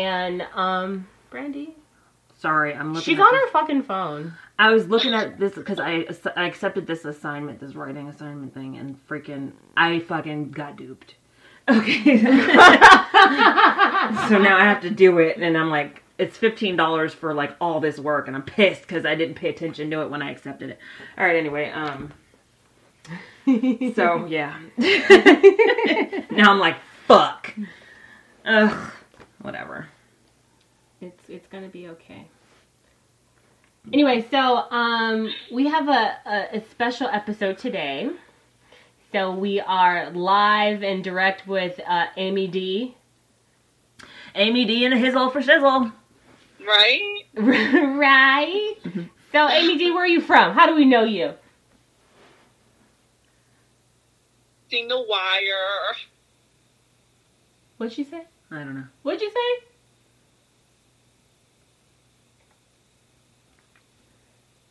And um, Brandy, Sorry, I'm looking. she's at on this- her fucking phone. I was looking at this because I, I accepted this assignment, this writing assignment thing, and freaking, I fucking got duped. Okay. so now I have to do it, and I'm like, it's fifteen dollars for like all this work, and I'm pissed because I didn't pay attention to it when I accepted it. All right, anyway, um. So yeah. now I'm like, fuck. Ugh. Whatever. It's it's gonna be okay. Anyway, so um, we have a, a, a special episode today. So we are live and direct with uh, Amy D. Amy D and a hizzle for shizzle. Right? right? So Amy D, where are you from? How do we know you? Seen the wire. What'd she say? I don't know. What'd you say?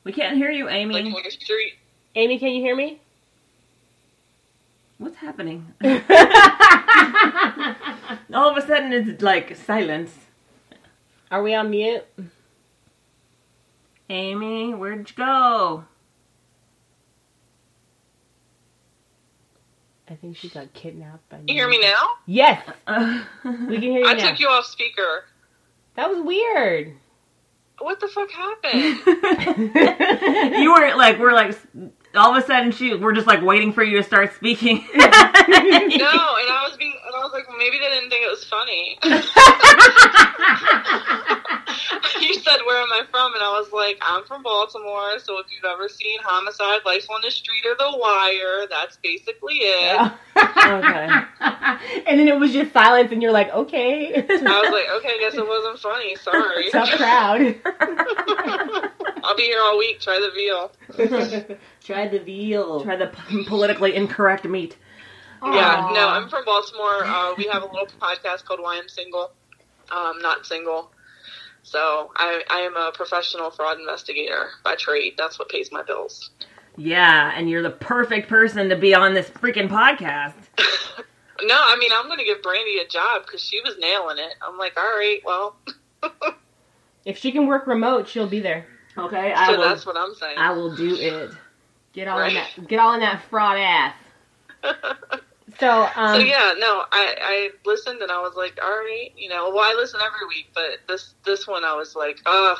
We can't hear you, Amy. Like on the street. Amy, can you hear me? What's happening? All of a sudden, it's like silence. Are we on mute? Amy, where'd you go? I think she got kidnapped by. You hear me now? Yes, we can hear you I now. took you off speaker. That was weird. What the fuck happened? you were like, we're like, all of a sudden, she, we're just like waiting for you to start speaking. no, and I was being, and I was like, well, maybe they didn't think it was funny. you said, "Where am I from?" And I was like, "I'm from Baltimore." So if you've ever seen Homicide: Life on the Street or The Wire, that's basically it. Okay. and then it was just silence, and you're like, okay. I was like, "Okay, I guess it wasn't funny. Sorry. Tough crowd. I'll be here all week. Try the veal." Try the veal. Try the p- politically incorrect meat. Yeah, no, I'm from Baltimore. Uh, we have a little podcast called Why I'm Single. Um, not single. So I, I am a professional fraud investigator by trade. That's what pays my bills. Yeah, and you're the perfect person to be on this freaking podcast. No, I mean I'm going to give Brandy a job because she was nailing it. I'm like, all right, well, If she can work remote, she'll be there. Okay, I so will. that's what I'm saying. I will do it. Get all in that. Get all in that fraud ass. So, um, so yeah, no, I, I listened and I was like, all right, you know, well I listen every week, but this this one I was like, ugh,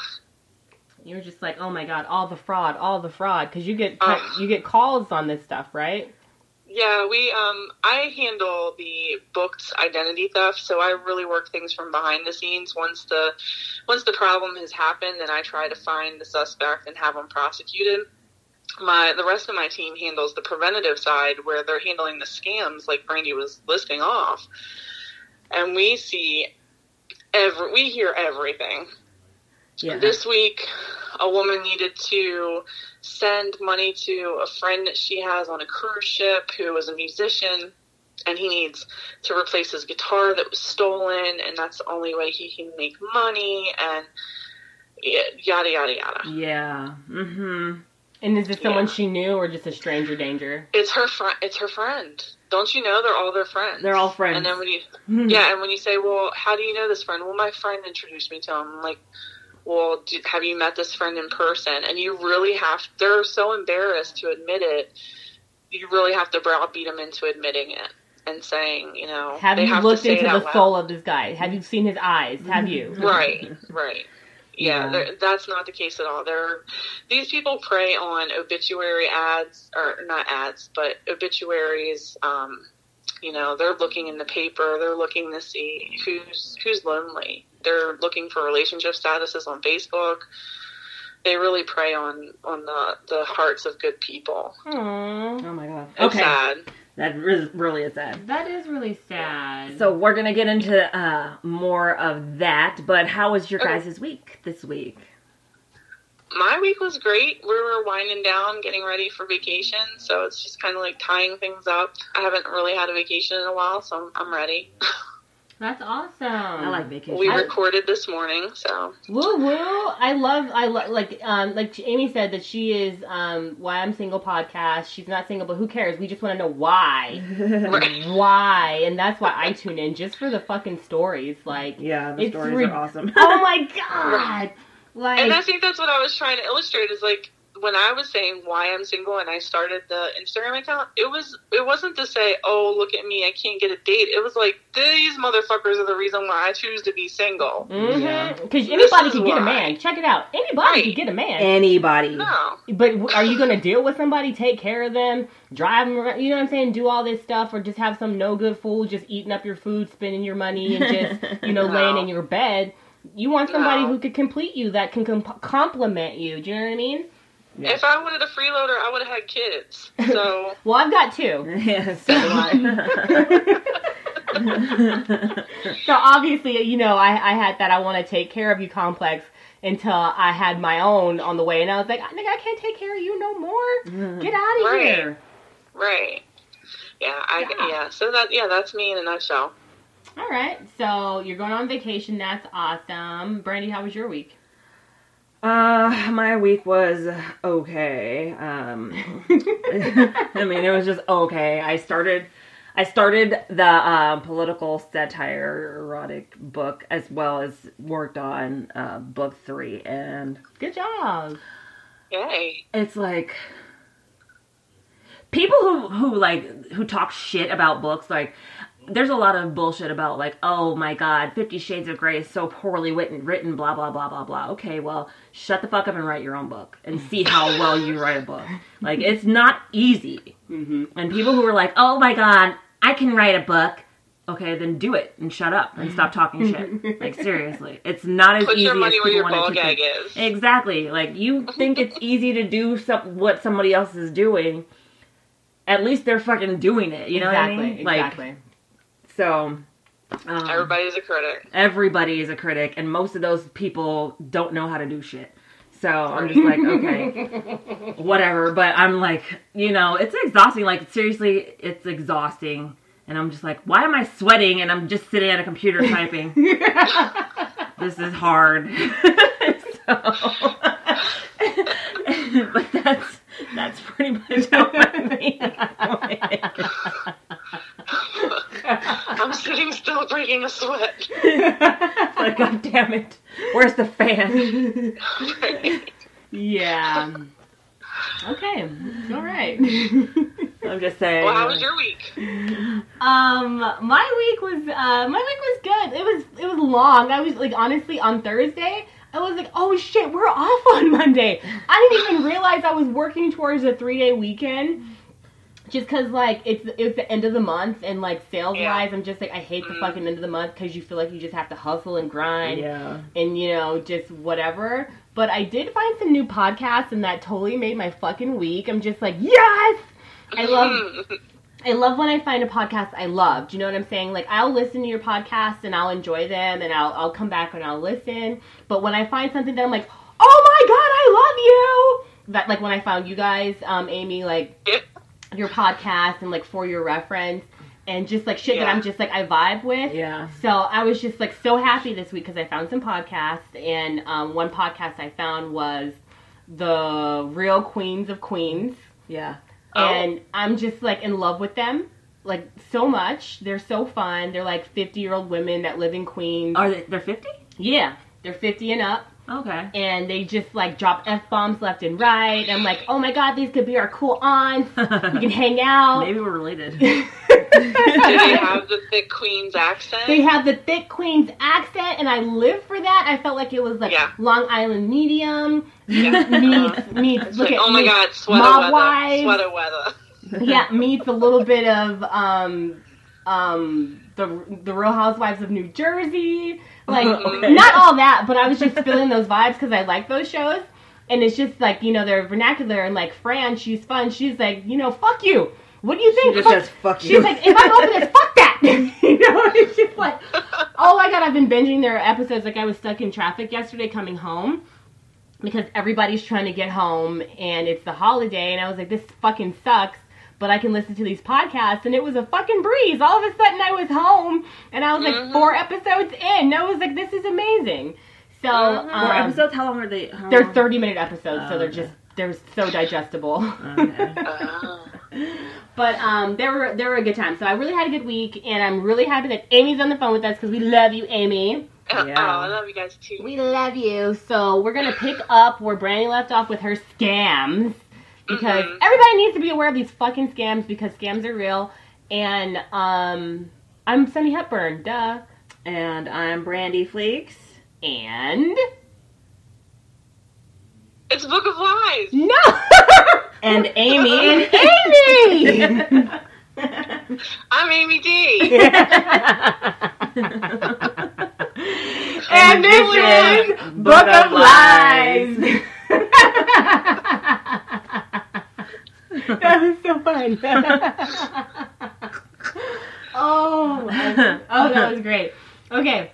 you're just like, oh my god, all the fraud, all the fraud, because you get Ugh. you get calls on this stuff, right? Yeah, we um I handle the booked identity theft, so I really work things from behind the scenes. Once the once the problem has happened, then I try to find the suspect and have them prosecuted. My the rest of my team handles the preventative side where they're handling the scams like Brandy was listing off. And we see every we hear everything. Yeah. This week, a woman needed to send money to a friend that she has on a cruise ship who is a musician, and he needs to replace his guitar that was stolen, and that's the only way he can make money, and yada yada yada. Yeah. Mm-hmm. And is this someone Yeah. she knew or just a stranger danger? It's her friend. It's her friend. Don't you know they're all their friends? They're all friends. And then when you hmm. yeah, and when you say, "Well, how do you know this friend?" Well, my friend introduced me to him. I'm like, well, do, have you met this friend in person? And you really have. They're so embarrassed to admit it. You really have to browbeat them into admitting it. and saying, you know, Have you have looked into the loud. soul of this guy? Have you seen his eyes? Have you? Right, right. Yeah, Yeah. that's not the case at all. There, these people prey on obituary ads, or not ads, but obituaries. Um, you know, they're looking in the paper. They're looking to see who's who's lonely. They're looking for relationship statuses on Facebook. They really prey on on the the hearts of good people. Aw. Oh my god. It's Okay. sad. That is, really is sad. That is really sad. So we're gonna get into uh, more of that, but how was your Okay. guys' week this week? My week was great. We were winding down, getting ready for vacation, so it's just kind of like tying things up. I haven't really had a vacation in a while, so I'm, I'm ready. that's awesome. I like vacation. We I- recorded this morning, so Woo woo! I love I love like um like Amy said that she is um why I'm single podcast. She's not single, but who cares? We just want to know why, right. why, and that's why I tune in just for the fucking stories. Like, yeah, the stories re- are awesome. oh my god, like And I think that's what I was trying to illustrate is like when I was saying why I'm single and I started the Instagram account, it was it wasn't to say, "Oh, look at me, I can't get a date." It was like these motherfuckers are the reason why I choose to be single. Mm-hmm. Yeah. because This anybody is can get a man. Check it out. Anybody Right. can get a man. Anybody. No, But are you going to deal with somebody, take care of them, drive them around, you know what I'm saying, do all this stuff, or just have some no good fool just eating up your food, spending your money, and just, you know, No. laying in your bed? You want somebody No. who could complete you, that can com- compliment you. Do you know what I mean? Yeah. if I wanted a freeloader, I would have had kids. So Well, I've got two. yeah, so. So obviously, you know, I, I had that I want to take care of you complex until I had my own on the way, and I was like, nigga, I can't take care of you no more. Mm-hmm. Get out of Right. here. right, yeah, I Yeah. yeah. So that yeah, that's me in a nutshell. All right, so you're going on vacation. That's awesome. Brandy, how was your week? Uh, my week was okay. Um, I mean, it was just okay. I started, I started the uh, political satire erotic book as well as worked on uh, book three, and Good job. Yay! it's like people who who like who talk shit about books like there's a lot of bullshit about like oh my god 50 shades of gray is so poorly written written blah blah blah blah blah okay well shut the fuck up and write your own book and see how well you write a book like it's not easy Mm-hmm. and people who are like oh my god i can write a book okay then do it and shut up and stop talking shit like seriously it's not as Put easy your as money where people your want ball to gag think. is. Exactly. Like you think it's easy to do some what somebody else is doing. At least they're fucking doing it. You know exactly. what I mean? Like Exactly. So. Um, Everybody's a critic. everybody is a critic, and most of those people don't know how to do shit. So I'm just like, okay, whatever. But I'm like, you know, it's exhausting. Like seriously, it's exhausting. And I'm just like, why am I sweating? And I'm just sitting at a computer typing. this is hard. so, but that's that's pretty much how my. I'm sitting still breaking a sweat. like, God damn it. Where's the fan? yeah. Okay. All right. I'm just saying. well, how was your week? Um, my week was uh, my week was good. It was it was long. I was like honestly on Thursday. I was like, oh shit, we're off on Monday. I didn't even realize I was working towards a three day weekend. Just cause like it's it's the end of the month and like sales wise, I'm just like I hate the Mhm. fucking end of the month because you feel like you just have to hustle and grind Yeah. and you know just whatever. But I did find some new podcasts and that totally made my fucking week. I'm just like yes, I love I love when I find a podcast I love. Do you know what I'm saying? Like I'll listen to your podcast and I'll enjoy them and I'll I'll come back and I'll listen. But when I find something that I'm like, oh my god, I love you. That like when I found you guys, um, Amy, like your podcast and like for your reference and just like shit that I'm just like I vibe with. Yeah. So I was just like so happy this week because I found some podcasts, and um, one podcast I found was the Real Queens of Queens, Yeah. Oh. and I'm just like in love with them, like so much. They're so fun. They're like 50 year old women that live in Queens. Are they? They're fifty. yeah, they're 50 and up. Okay. And they just like drop f bombs left and right. I'm like, oh my god, these could be our cool aunts. We can hang out. Maybe we're related. Do they have the thick queen's accent? They have the thick queen's accent, and I live for that. I felt like it was like Yeah. Long Island medium Yeah. meets meets. Look like, at oh my meets god, sweater Mob weather. Wives. Sweater weather. yeah, meets a little bit of um um the the Real Housewives of New Jersey. Like Okay. not all that, but I was just feeling those vibes because I like those shows. And it's just like you know their vernacular and like Fran, she's fun. She's like you know fuck you. What do you think? just says, "Fuck She's you." like if I'm over this, fuck that. you know, it's just like oh my god, I've been binging their episodes. Like I was stuck in traffic yesterday coming home because everybody's trying to get home and it's the holiday and I was like this fucking sucks but I can listen to these podcasts and it was a fucking breeze all of a sudden I was home and I was like Mhm. four episodes in and I was like this is amazing so Mhm. um, Four episodes? How long are they? How they're 30 minute episodes so Oh, they're okay. just they're so digestible Okay. Oh. but um they were they were a good time so I really had a good week and I'm really happy that Amy's on the phone with us because we love you Amy Oh, Yeah. I love you guys too. We love you. So we're gonna pick up where Brandy left off with her scams because Mhm. everybody needs to be aware of these fucking scams because scams are real. And um, I'm Sunny Hepburn, duh. And I'm Brandy Fleeks. And It's Book of Lies. no, And Amy. And Amy. I'm Amy D. and this is Book of Lies. That was so fun. oh, I- oh, that was great. Okay,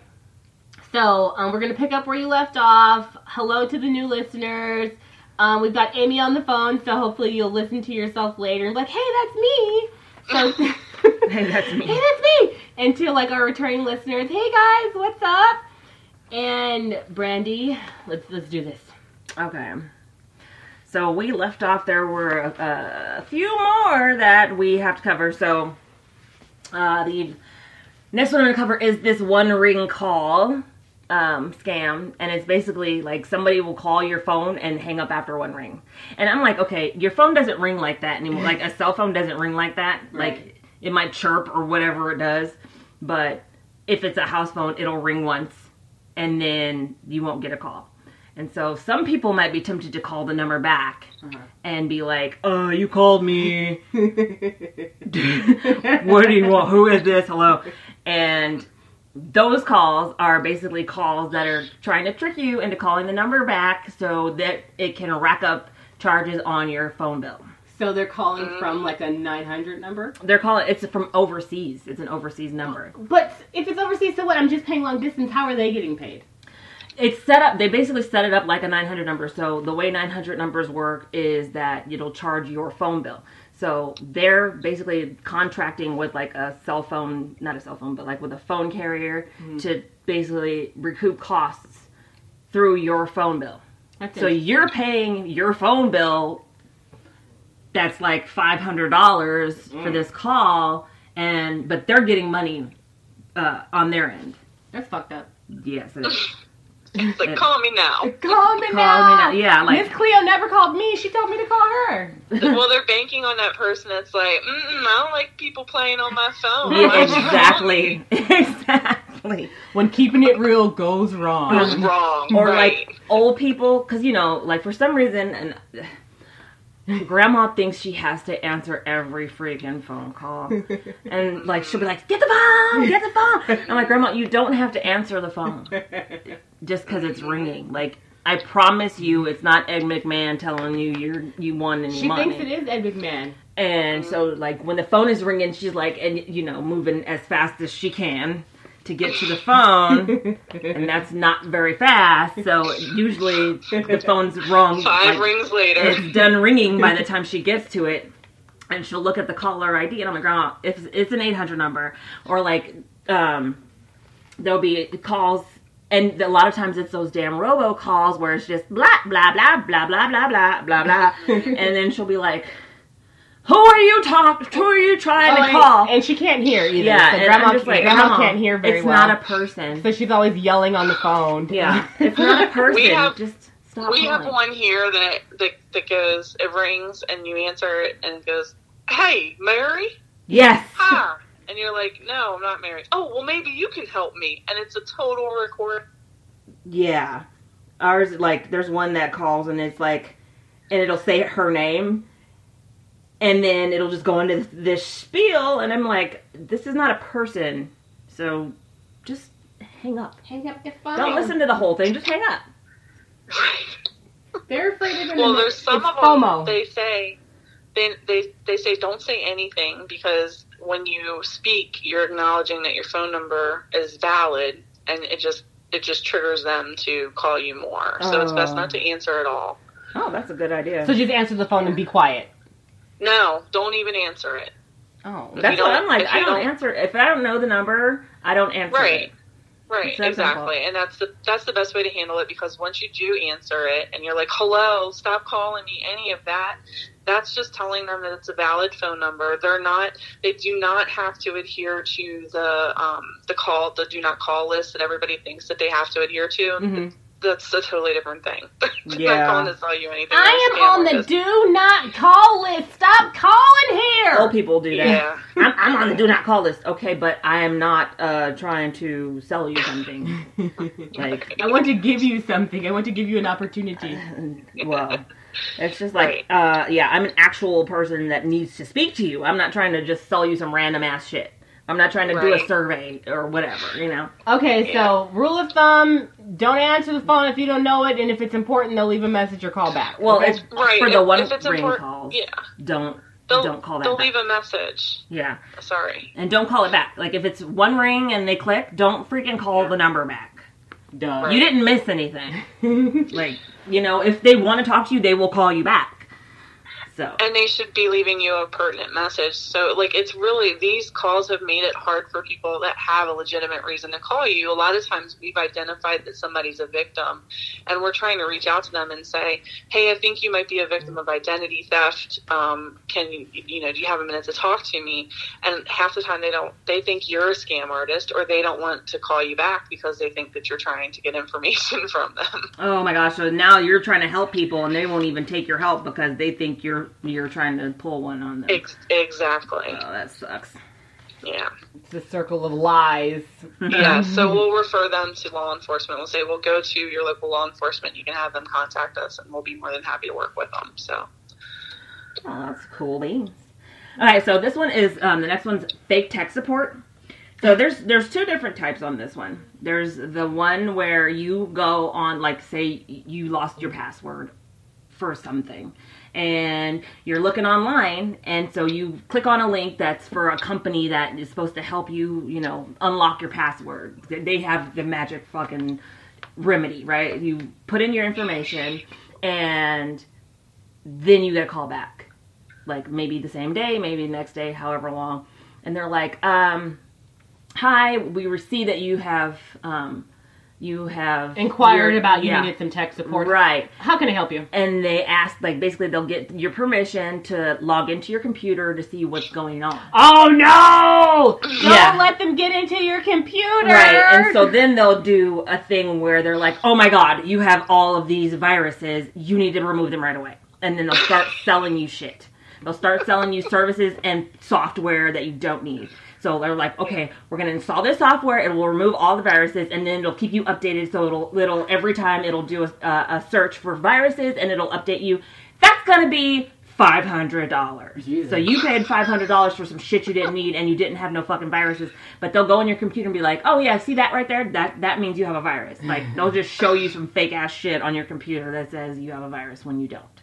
so um, we're gonna pick up where you left off. Hello to the new listeners. Um, we've got Amy on the phone, so hopefully you'll listen to yourself later. and be Like, hey, that's me. So, Hey, that's me. Hey, that's me. And to like our returning listeners, hey guys, what's up? And Brandy, let's let's do this. Okay. So we left off. There were a, a few more that we have to cover. So uh, the next one I'm gonna cover is this one ring call um, scam, and it's basically like somebody will call your phone and hang up after one ring. And I'm like, okay, your phone doesn't ring like that anymore. like a cell phone doesn't ring like that. Right. Like it might chirp or whatever it does, but if it's a house phone, it'll ring once, and then you won't get a call. And so some people might be tempted to call the number back uh-huh. and be like, "Oh, you called me. what do you want? Who is this? Hello." And those calls are basically calls that are trying to trick you into calling the number back so that it can rack up charges on your phone bill. So they're calling mm. from like a 900 number. They're calling it's from overseas. It's an overseas number. But if it's overseas, so what? I'm just paying long distance. How are they getting paid? It's set up. They basically set it up like a 900 number. So the way 900 numbers work is that it'll charge your phone bill. So they're basically contracting with like a cell phone, not a cell phone, but like with a phone carrier to basically recoup costs through your phone bill. That's So you're paying your phone bill that's like $500 for this call and but they're getting money uh, on their end. That's fucked up. Yes, it is. It's like, call me now. Call me Call now. me now. Yeah, like Miss Cleo never called me. She told me to call her. well, they're banking on that person that's like, Mm-mm, I don't like people playing on my phone. Yeah, exactly. exactly. When keeping it real goes wrong. Goes wrong. Or right. like old people, because you know, like for some reason, and grandma thinks she has to answer every freaking phone call, and like she'll be like, "Get the phone, get the phone." I'm like, "Grandma, you don't have to answer the phone just because it's ringing." Like. I promise you, it's not Ed McMahon telling you you're you won any She money. thinks it is Ed McMahon. And so, like, when the phone is ringing, she's like, and you know, moving as fast as she can to get to the phone, and that's not very fast. So usually the phone's rung. Five like, rings later. It's done ringing by the time she gets to it, and she'll look at the caller ID, and I'm like, Grandma, it's it's an 800 number, or like, um, there'll be calls. And a lot of times it's those damn robo calls where it's just blah blah blah blah blah blah blah blah blah, and then she'll be like, "Who are you talking? Who are you trying Oh, to call?" And she can't hear either. yeah, so grandma, I'm just like, grandma "Grandma, can't hear very it's well. not a person. so she's always yelling on the phone. yeah, it's not a person. We have- just stop we have one here that, that that goes, it rings and you answer it and it goes, Hey, Mary? Yes. Hi. And you're like, no, I'm not Mary." Oh, well, maybe you can help me. And it's a total record. Yeah. Ours, like, there's one that calls and it's like, and it'll say her name. And then it'll just go into this spiel. And I'm like, this is not a person. So just hang up. Hang up your phone. Don't listen to the whole thing. Just hang up. They're afraid of Well, there's some it's of them. They say they they they say don't say anything because when you speak, you're acknowledging that your phone number is valid, and it just it just triggers them to call you more. So it's best Oh. not to answer at all. Oh, that's a good idea. so just answer the phone and be quiet. No, don't even answer it. Oh. If That's what I'm like. I don't don't- answer. If I don't know the number, I don't answer Right. it. Right, exactly, and that's the that's the best way to handle it because once you do answer it and you're like, "Hello, stop calling me," any of that, that's just telling them that it's a valid phone number. They're not, they do not have to adhere to the um, the call, the do not call list that everybody thinks that they have to adhere to. Mhm. That's a totally different thing. They're Yeah. not calling to tell you anything. I am on the artists. do not call list. Stop calling here. Old people do that. Yeah. I'm, I'm on the do not call list. Okay, but I am not uh, trying to sell you something. like, I want to give you something. I want to give you an opportunity. well, it's just like, uh, yeah, I'm an actual person that needs to speak to you. I'm not trying to just sell you some random ass shit. I'm not trying to do a survey or whatever, you know. Okay, so rule of thumb: don't answer the phone if you don't know it, and if it's important, they'll leave a message or call back. Well, okay? it's Right. for the if, one if it's ring important, calls. yeah, Don't they'll, don't call that. They'll back. leave a message. Yeah, Sorry. and don't call it back. Like if it's one ring and they click, don't freaking call the number back. Duh. Right. You didn't miss anything. like you know, if they want to talk to you, they will call you back. So and they should be leaving you a pertinent message. So, like, it's really these calls have made it hard for people that have a legitimate reason to call you. A lot of times, we've identified that somebody's a victim, and we're trying to reach out to them and say, "Hey, I think you might be a victim of identity theft. Um, can you, you know, do you have a minute to talk to me?" And half the time, they don't. They think you're a scam artist, or they don't want to call you back because they think that you're trying to get information from them. oh my gosh, so now you're trying to help people and they won't even take your help because they think you're you're trying to pull one on them. Ex- exactly. Oh, that sucks. Yeah. It's a circle of lies. Yeah, so we'll refer them to law enforcement. We'll say, we'll go to your local law enforcement. You can have them contact us, and we'll be more than happy to work with them. So, Oh, that's cool beans. All right, so this one is um, the next one's fake tech support. So there's there's two different types on this one. There's the one where you go on like say you lost your password for something and you're looking online and so you click on a link that's for a company that is supposed to help you, you know, unlock your password. They have the magic fucking remedy, right? You put in your information and then you get a call back. Like maybe the same day, maybe next day, however long. And they're like, um, hi, we see that you have, um, you have Inquired your- about you yeah, needed some tech support. Right. How can I help you? And they ask, like, basically, they'll get your permission to log into your computer to see what's going on. Oh no! Don't Yeah. let them get into your computer. Right, and so then they'll do a thing where they're like, "Oh my God, you have all of these viruses. You need to remove them right away." And then they'll start selling you shit. They'll start selling you services and software that you don't need. So they're like, "Okay, we're gonna install this software. It will remove all the viruses, and then it'll keep you updated. So it'll, it'll every time it'll do a, a, a search for viruses, and it'll update you. That's gonna be." Five hundred dollars. So you paid five hundred dollars for some shit you didn't need, and you didn't have no fucking viruses. But they'll go on your computer and be like, "Oh yeah, see that right there? That that means you have a virus." Like they'll just show you some fake ass shit on your computer that says you have a virus when you don't.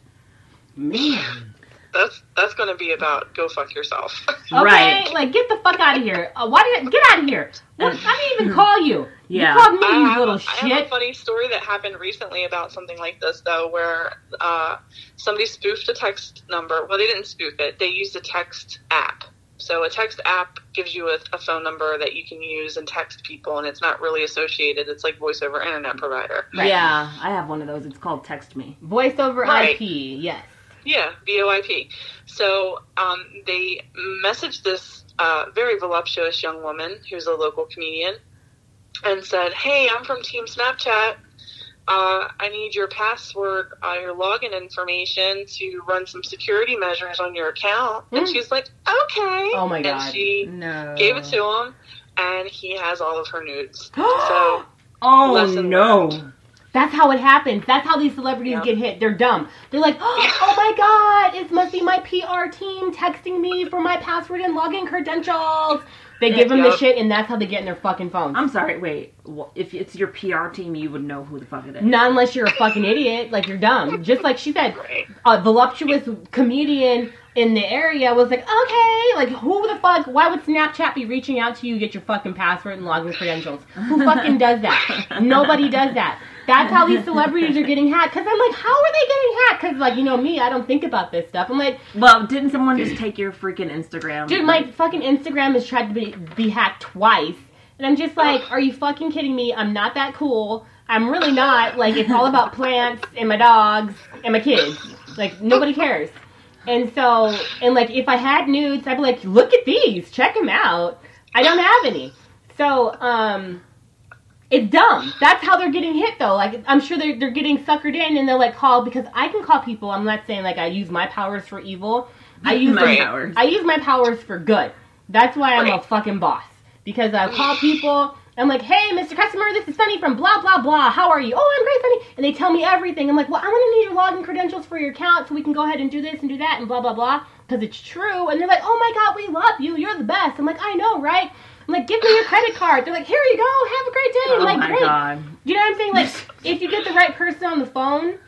Man. That's that's going to be about go fuck yourself. Okay, Right. like get the fuck out of here. Uh, why did get out of here? What, I didn't even call you. Yeah. You called me, I you have, little I have a funny story that happened recently about something like this, though, where uh, somebody spoofed a text number. Well, they didn't spoof it. They used a text app. So a text app gives you a, a phone number that you can use and text people, and it's not really associated. It's like voice over internet provider. Right. Yeah, I have one of those. It's called Text Me. Voice over Right. IP. Yes. Yeah, VoIP. So um, they messaged this uh, very voluptuous young woman who's a local comedian and said, Hey, I'm from Team Snapchat. Uh, I need your password, uh, your login information to run some security measures on your account. And Mm. she's like, okay. Oh my God. And she No. gave it to him, and he has all of her nudes. so Oh Lesson no. That's how it happens. That's how these celebrities Yeah. get hit. They're dumb. They're like, oh my god, it must be my PR team texting me for my password and login credentials. They give them the shit, and that's how they get in their fucking phones. I'm sorry. Wait. If it's your PR team, you would know who the fuck it is. Not unless you're a fucking idiot, like you're dumb. Just like she said, a voluptuous comedian in the area was like, okay, like who the fuck? Why would Snapchat be reaching out to you, get your fucking password and login credentials? Who fucking does that? Nobody does that. That's how these celebrities are getting hacked. Cause I'm like, how are they getting hacked? Cause like you know me, I don't think about this stuff. I'm like, Well, didn't someone just take your freaking Instagram? dude, my fucking Instagram has tried to be be hacked twice, and I'm just like, are you fucking kidding me? I'm not that cool. I'm really not. Like it's all about plants and my dogs and my kids. Like nobody cares. And so, and like if I had nudes, I'd be like, look at these, check them out. I don't have any. So, um, it's dumb. That's how they're getting hit though. Like I'm sure they're they're getting suckered in and they're like call because I can call people. I'm not saying like I use my powers for evil. I use my powers. I use my powers for good. That's why I'm a fucking boss. Because I call people, I'm like, hey, Mr. Customer, this is Sunny from blah, blah, blah. How are you? Oh, I'm great, Sunny. And they tell me everything. I'm like, well, I'm going to need your login credentials for your account so we can go ahead and do this and do that and blah, blah, blah. Because it's true. And they're like, oh my God, we love you. You're the best. I'm like, I know, right? I'm like, give me your credit card. They're like, here you go. Have a great day. I'm Oh like, my great. god. You know what I'm saying? Like, if you get the right person on the phone,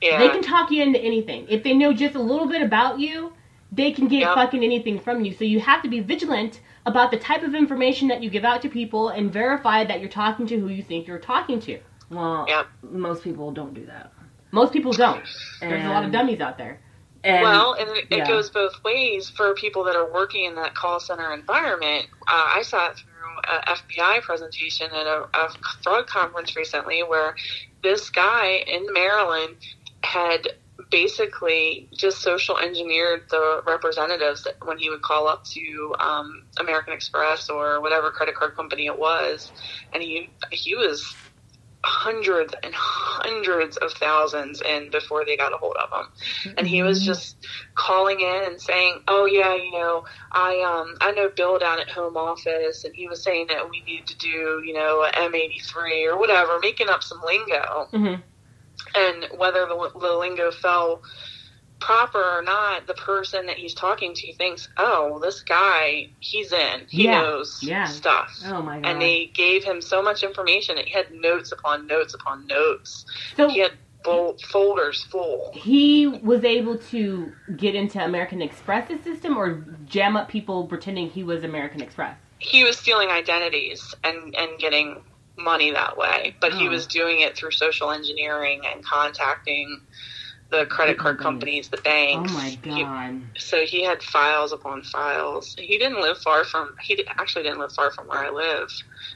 Yeah. they can talk you into anything. If they know just a little bit about you, they can get Yep. fucking anything from you. So you have to be vigilant about the type of information that you give out to people and verify that you're talking to who you think you're talking to. Well, Yep. most people don't do that. Most people don't. There's a lot of dummies out there. And well, and it, yeah. it goes both ways for people that are working in that call center environment. Uh, I sat through a FBI presentation at a, a drug conference recently where this guy in Maryland had basically just social engineered the representatives that when he would call up to um, American Express or whatever credit card company it was, and he he was hundreds and hundreds of thousands in before they got a hold of him. And he was just calling in and saying oh yeah you know i um i know bill down at home office and he was saying that we need to do you know a m83 or whatever making up some lingo. Hmm and whether the, the lingo fell proper or not the person that he's talking to thinks oh this guy he's in he Yeah. knows Yeah. stuff oh my god. and they gave him so much information that he had notes upon notes upon notes So he had fol- folders full he was able to get into American Express's system or jam up people pretending he was American Express. he was stealing identities and and getting money that way but he Oh. was doing it through social engineering and contacting the credit card companies the banks. Oh banks my He- god. so he had files upon files he didn't live far from he actually didn't live far from where i live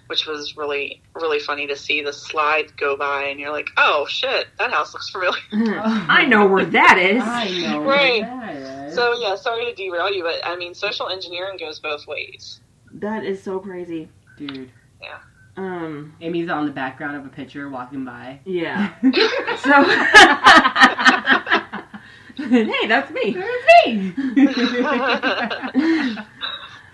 which was really really funny to see the slide go by and you're like oh shit that house looks familiar oh. I know where that is. I know. Right. that is. so yeah sorry to derail you but i mean social engineering goes both ways That is so crazy. dude. Um. Amy's on the background of a picture walking by. Yeah. so. hey, that's me.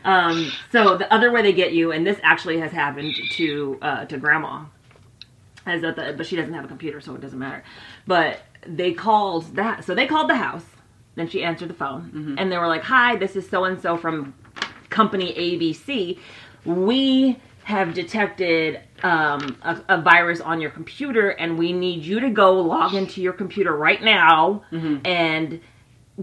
Um, so the other way they get you, and this actually has happened to uh, to grandma, is that the but she doesn't have a computer, so it doesn't matter. But they called that, so they called the house. Then she answered the phone, and they were like, "Hi, this is so and so from company ABC. We have detected um, a, a virus on your computer, and we need you to go log into your computer right now and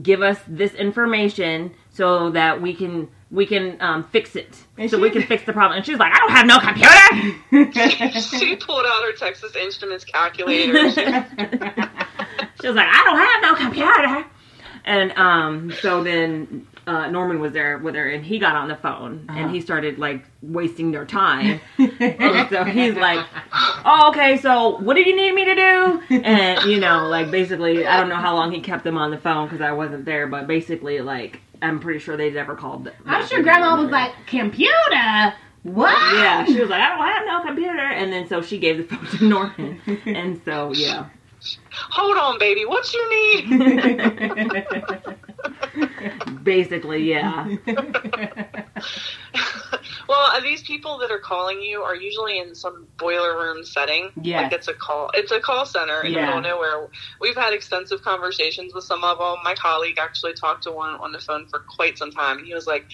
give us this information so that we can we can um, fix it. And so she- we can fix the problem. And she's like, I don't have no computer. she pulled out her Texas Instruments calculator. She- she was like, I don't have no computer. And um, so then uh, Norman was there with her, and he got on the phone, and he started like wasting their time. so he's like, "Oh, okay. So what do you need me to do?" And you know, like basically, I don't know how long he kept them on the phone because I wasn't there, but basically, like I'm pretty sure they never called. them. I'm sure Grandma was like, computer. What? Yeah, she was like, I don't have no computer, and then so she gave the phone to Norman, and so yeah. Hold on, baby. What's your need? Basically, yeah. well, these people that are calling you are usually in some boiler room setting. Yeah, Like it's a call. It's a call center in the middle of nowhere. We've had extensive conversations with some of them. My colleague actually talked to one on the phone for quite some time. He was like,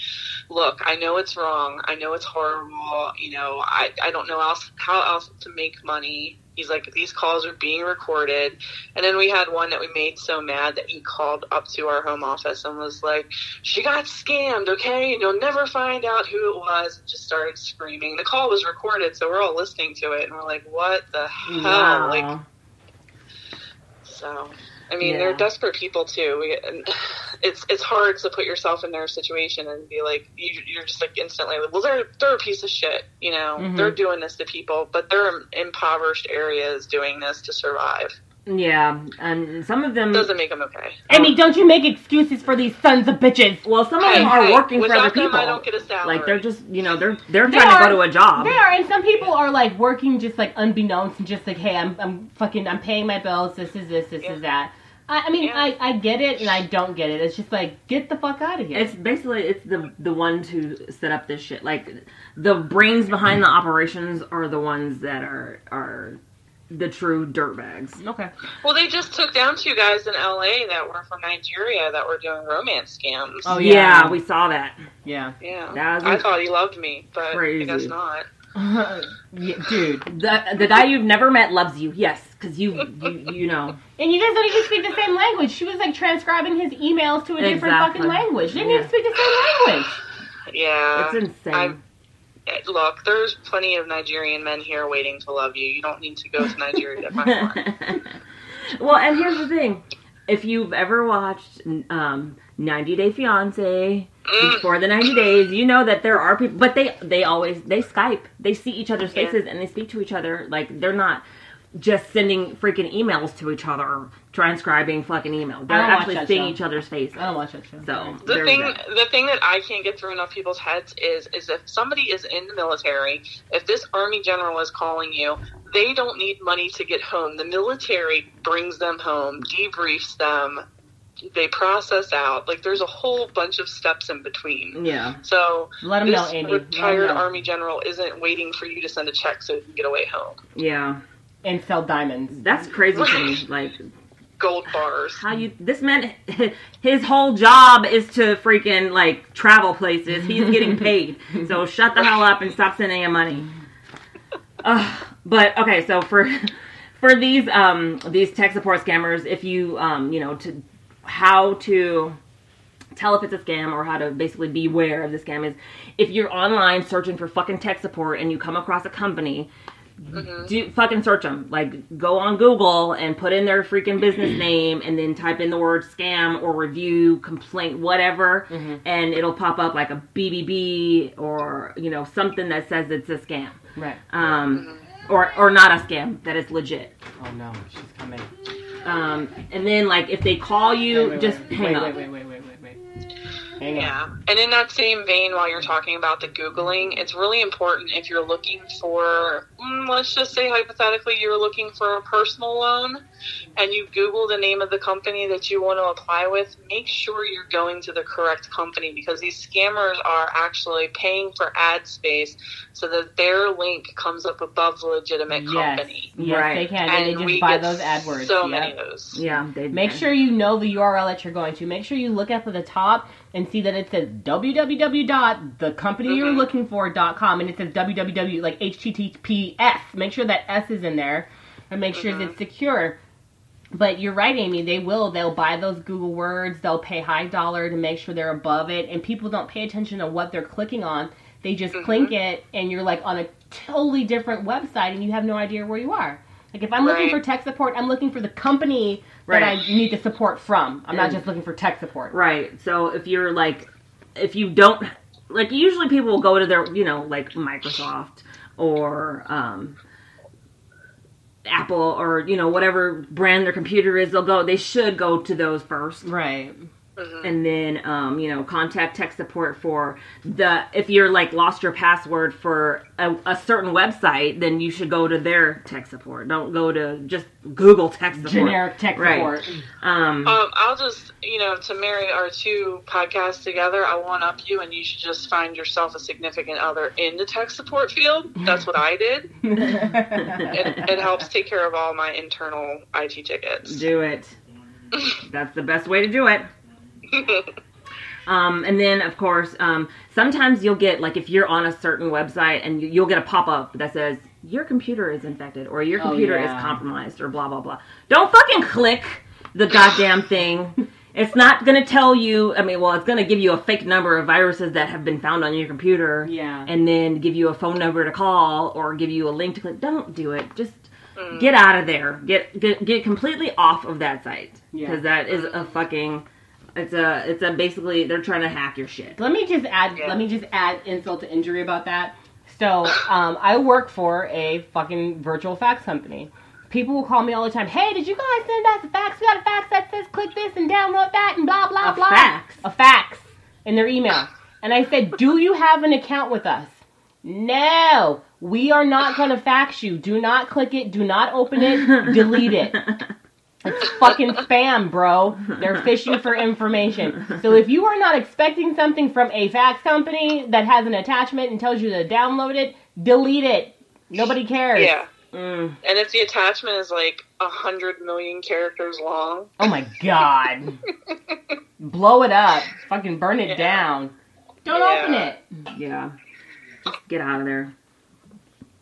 "Look, I know it's wrong. I know it's horrible. You know, I I don't know else how else to make money." He's like, these calls are being recorded. And then we had one that we made so mad that he called up to our home office and was like, she got scammed, okay? And you'll never find out who it was. And just started screaming. The call was recorded, so we're all listening to it. And we're like, what the hell? Wow. Like, so, I mean, Yeah. they're desperate people too. We, and it's it's hard to put yourself in their situation and be like, you, you're just like instantly, like, well, they're they're a piece of shit. You know, Mhm. they're doing this to people, but they're in impoverished areas doing this to survive. Yeah, and some of them. Doesn't make them okay. I mean, don't you make excuses for these sons of bitches. Well, some of them are working for other people. I don't get a salary. like they're just, you know, they're they're They trying to go to a job. They are, and some people are like working just like unbeknownst and just like, hey, I'm, I'm fucking, I'm paying my bills. This is this, this Yeah. is that. I, I mean, Yeah. I, I get it and I don't get it. It's just like, get the fuck out of here. It's basically it's the the ones who set up this shit. Like the brains behind the operations are the ones that are are the true dirtbags. okay. Well, they just took down two guys in LA that were from Nigeria that were doing romance scams. Oh, Yeah, yeah. we saw that. Yeah. yeah. That I thought he loved me, but crazy. I guess not. yeah, dude. The the guy you've never met loves you. Yes, because you, you you know. And you guys don't even speak the same language. She was like transcribing his emails to a different Exactly. fucking language. They didn't Yeah. even speak the same language. Yeah. It's insane. I'm- Look, there's plenty of Nigerian men here waiting to love you. You don't need to go to Nigeria to find one. well, and here's the thing: if you've ever watched um, 90 Day Fiance Mm. before the 90 days, you know that there are people, but they they always they Skype, they see each other's Yeah. faces, and they speak to each other. Like they're not just sending freaking emails to each other, transcribing fucking emails. They're don't watch actually that seeing show. each other's faces. I don't watch that show. So The there's thing, that. the thing that I can't get through enough people's heads is, is if somebody is in the military, if this army general is calling you, they don't need money to get home. The military brings them home, debriefs them, they process out. Like there's a whole bunch of steps in between. yeah. So Let 'em this know, Amy. Let 'em retired know. army general isn't waiting for you to send a check so you can get away home. Yeah, And sell diamonds. that's crazy to me. Like Gold bars. how you this man his whole job is to freaking like travel places he's getting paid so shut the hell up and stop sending him money uh, but okay so for for these um these tech support scammers if you um you know to how to tell if it's a scam or how to basically beware of the scam is if you're online searching for fucking tech support and you come across a company do fucking search them. Like go on Google and put in their freaking business name and then type in the word scam or review, complaint, whatever, and it'll pop up like a BBB or you know something that says it's a scam. Right. Um, or or not a scam that it's legit. Oh no, she's coming. Um, and then like if they call you, Wait, wait, just wait, hang wait, up. Hang on. Yeah. And in that same vein, while you're talking about the Googling, it's really important if you're looking for, mm, let's just say hypothetically, you're looking for a personal loan and you Google the name of the company that you want to apply with, make sure you're going to the correct company because these scammers are actually paying for ad space so that their link comes up above the legitimate Yes, company. yes, Right. they can. And, they just we buy get those AdWords. So yep. many of those. Yeah, they Make sure you know the URL that you're going to. Make sure you look up at the top and see that it says www.thecompanyyourlooking.for.com and it says www like https. Make sure that S is in there and make sure it's mm-hmm. secure. But you're right, Amy. They will. They'll buy those Google words. They'll pay high dollar to make sure they're above it. And people don't pay attention to what they're clicking on. They just click it, and you're like on a totally different website, and you have no idea where you are. Like if I'm looking for tech support, I'm looking for the company that I need the support from. I'm not just looking for tech support. Right. So if you're like, if you don't, like, usually people will go to their, you know, like Microsoft or um, Apple or, you know, whatever brand their computer is, they'll go, they should go to those first. Right. And then, um, you know, contact tech support for the. If you're like lost your password for a, a certain website, then you should go to their tech support. Don't go to just Google tech support. Generic tech Right. support. Um, Um, I'll just, you know, to marry our two podcasts together, I one up you, and you should just find yourself a significant other in the tech support field. That's what I did. It, it helps take care of all my internal IT tickets. do it. That's the best way to do it. Um, and then, of course, um, sometimes you'll get like if you're on a certain website and you, you'll get a pop up that says your computer is infected or your Oh, computer yeah. is compromised or blah blah blah. Don't fucking click the goddamn thing. It's not gonna tell you. I mean, well, it's gonna give you a fake number of viruses that have been found on your computer. Yeah. And then give you a phone number to call or give you a link to click. Don't do it. Just get out of there. Get get get completely off of that site Yeah. because that is a fucking. It's a it's a basically they're trying to hack your shit. Let me just add. Yeah. Let me just add insult to injury about that. So, um, I work for a fucking virtual fax company. People will call me all the time. Hey, did you guys send us a fax? We got a fax that says click this and download that and blah blah A blah. fax? A fax in their email. And I said, Do you have an account with us? No, we are not gonna fax you. Do not click it. Do not open it. Delete it. It's fucking spam, bro. They're fishing for information. So if you are not expecting something from a fax company that has an attachment and tells you to download it, delete it. Nobody cares. Yeah. Mm. And if the attachment is like a hundred million characters long, Oh my god. Blow it up. Fucking burn it Yeah. down. Don't Yeah. open it. Yeah. Get out of there.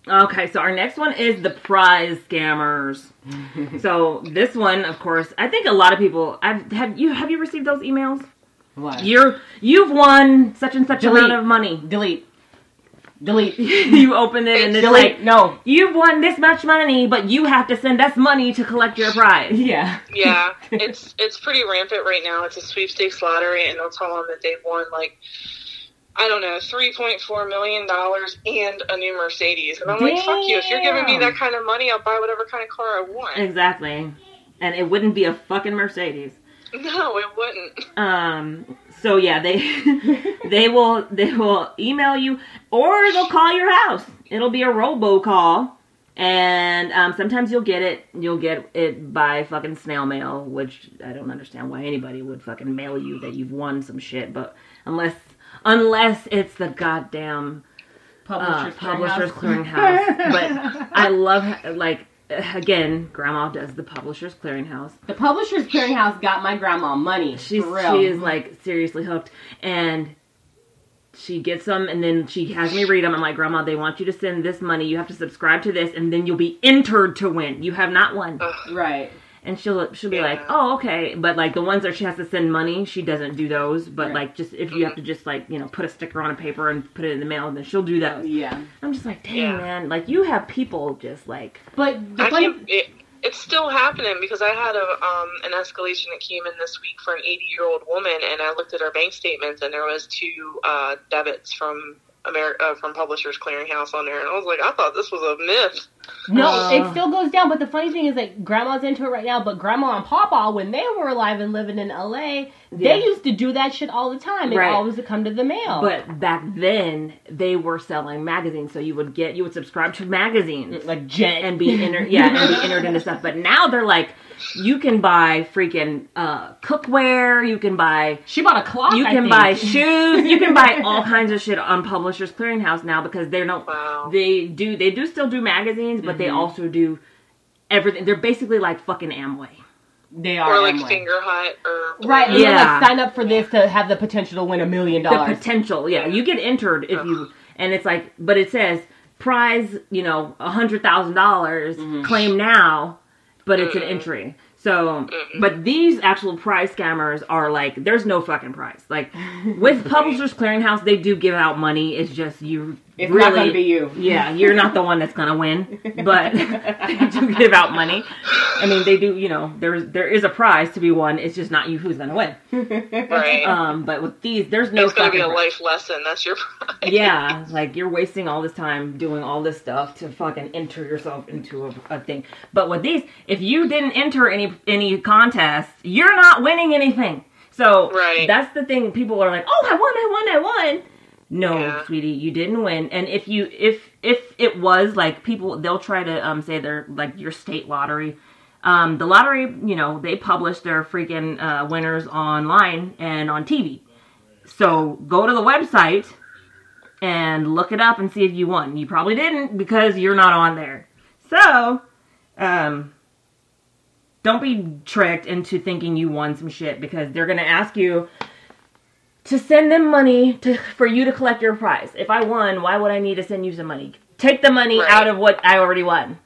Okay, so our next one is the prize scammers. so this one, of course, I think a lot of people. I've, have you have you received those emails? What? You're you've won such and such Delete. amount of money. Delete. Delete. you open it and it's Delete. like no. you've won this much money, but you have to send us money to collect your prize. Yeah. yeah, it's it's pretty rampant right now. It's a sweepstakes lottery, and they'll tell them that they've won like I don't know, three point four million dollars and a new Mercedes. And I'm like, fuck you! If you're giving me that kind of money, I'll buy whatever kind of car I want. Exactly. And it wouldn't be a fucking Mercedes. No, it wouldn't. Um. So yeah, they they will they will email you or they'll call your house. It'll be a robocall, and um, sometimes you'll get it. You'll get it by fucking snail mail, which I don't understand why anybody would fucking mail you that you've won some shit. But unless unless it's the goddamn uh, Publishers. Publishers Clearinghouse. Clearinghouse. but I love like again, Grandma does the Publishers Clearinghouse. The Publishers Clearinghouse got my grandma money. She's for real. she is like seriously hooked, and she gets them, and then she has me read them. I'm like, Grandma, they want you to send this money. You have to subscribe to this, and then you'll be entered to win. You have not won. right. And she'll she'll be Yeah. like, oh okay, but like the ones that she has to send money, she doesn't do those. But Right. like just if you have to just like you know put a sticker on a paper and put it in the mail, then she'll do those. Yeah. I'm just like, dang Yeah. man, like you have people just like But the I funny, can't, it, it's still happening because I had a um, an escalation that came in this week for an 80 year old woman, and I looked at her bank statements, and there was two uh, debits from Ameri- uh, from Publishers Clearinghouse on there, and I was like, I thought this was a myth. no, Uh. it still goes down. But the funny thing is, like, grandma's into it right now. But grandma and papa, when they were alive and living in LA, Yeah. they used to do that shit all the time. It Right. always would come to the mail. But back then, they were selling magazines, so you would get you would subscribe to magazines like Jet and be entered, yeah, and be entered into stuff. But now they're like, you can buy freaking uh, cookware, you can buy, she bought a clock. you I can think. buy shoes, you can buy all kinds of shit on Publishers Clearinghouse now because they don't, Wow. they do, they do still do magazines, but they also do everything. They're basically like fucking Amway. They are Or like Amway. Fingerhut or Right, and Yeah. yeah. like sign up for this to have the potential to win a million dollars. the potential yeah you get entered if you and it's like but it says prize you know a hundred thousand dollars claim now but it's an entry so but these actual prize scammers are like there's no fucking prize. Like with publishers clearinghouse they do give out money. It's just you It's really not gonna be you. yeah you're not the one that's gonna win but they do give out money i mean they do you know there's there is a prize to be won it's just not you who's gonna win right. um but with these there's no it's gonna be a prize life lesson. That's your prize. yeah, like you're wasting all this time doing all this stuff to fucking enter yourself into a, a thing. But with these, if you didn't enter any any contests, you're not winning anything. So Right. that's the thing. People are like, "Oh, I won! I won! I won!" No, Yeah. sweetie, you didn't win. And if you if if it was like people, they'll try to um say they're like your state lottery. Um, the lottery, you know, they publish their freaking uh, winners online and on TV. So go to the website and look it up and see if you won. You probably didn't because you're not on there. So, um, don't be tricked into thinking you won some shit because they're gonna ask you to send them money to for you to collect your prize. If I won, why would I need to send you some money? Take the money Right. out of what I already won.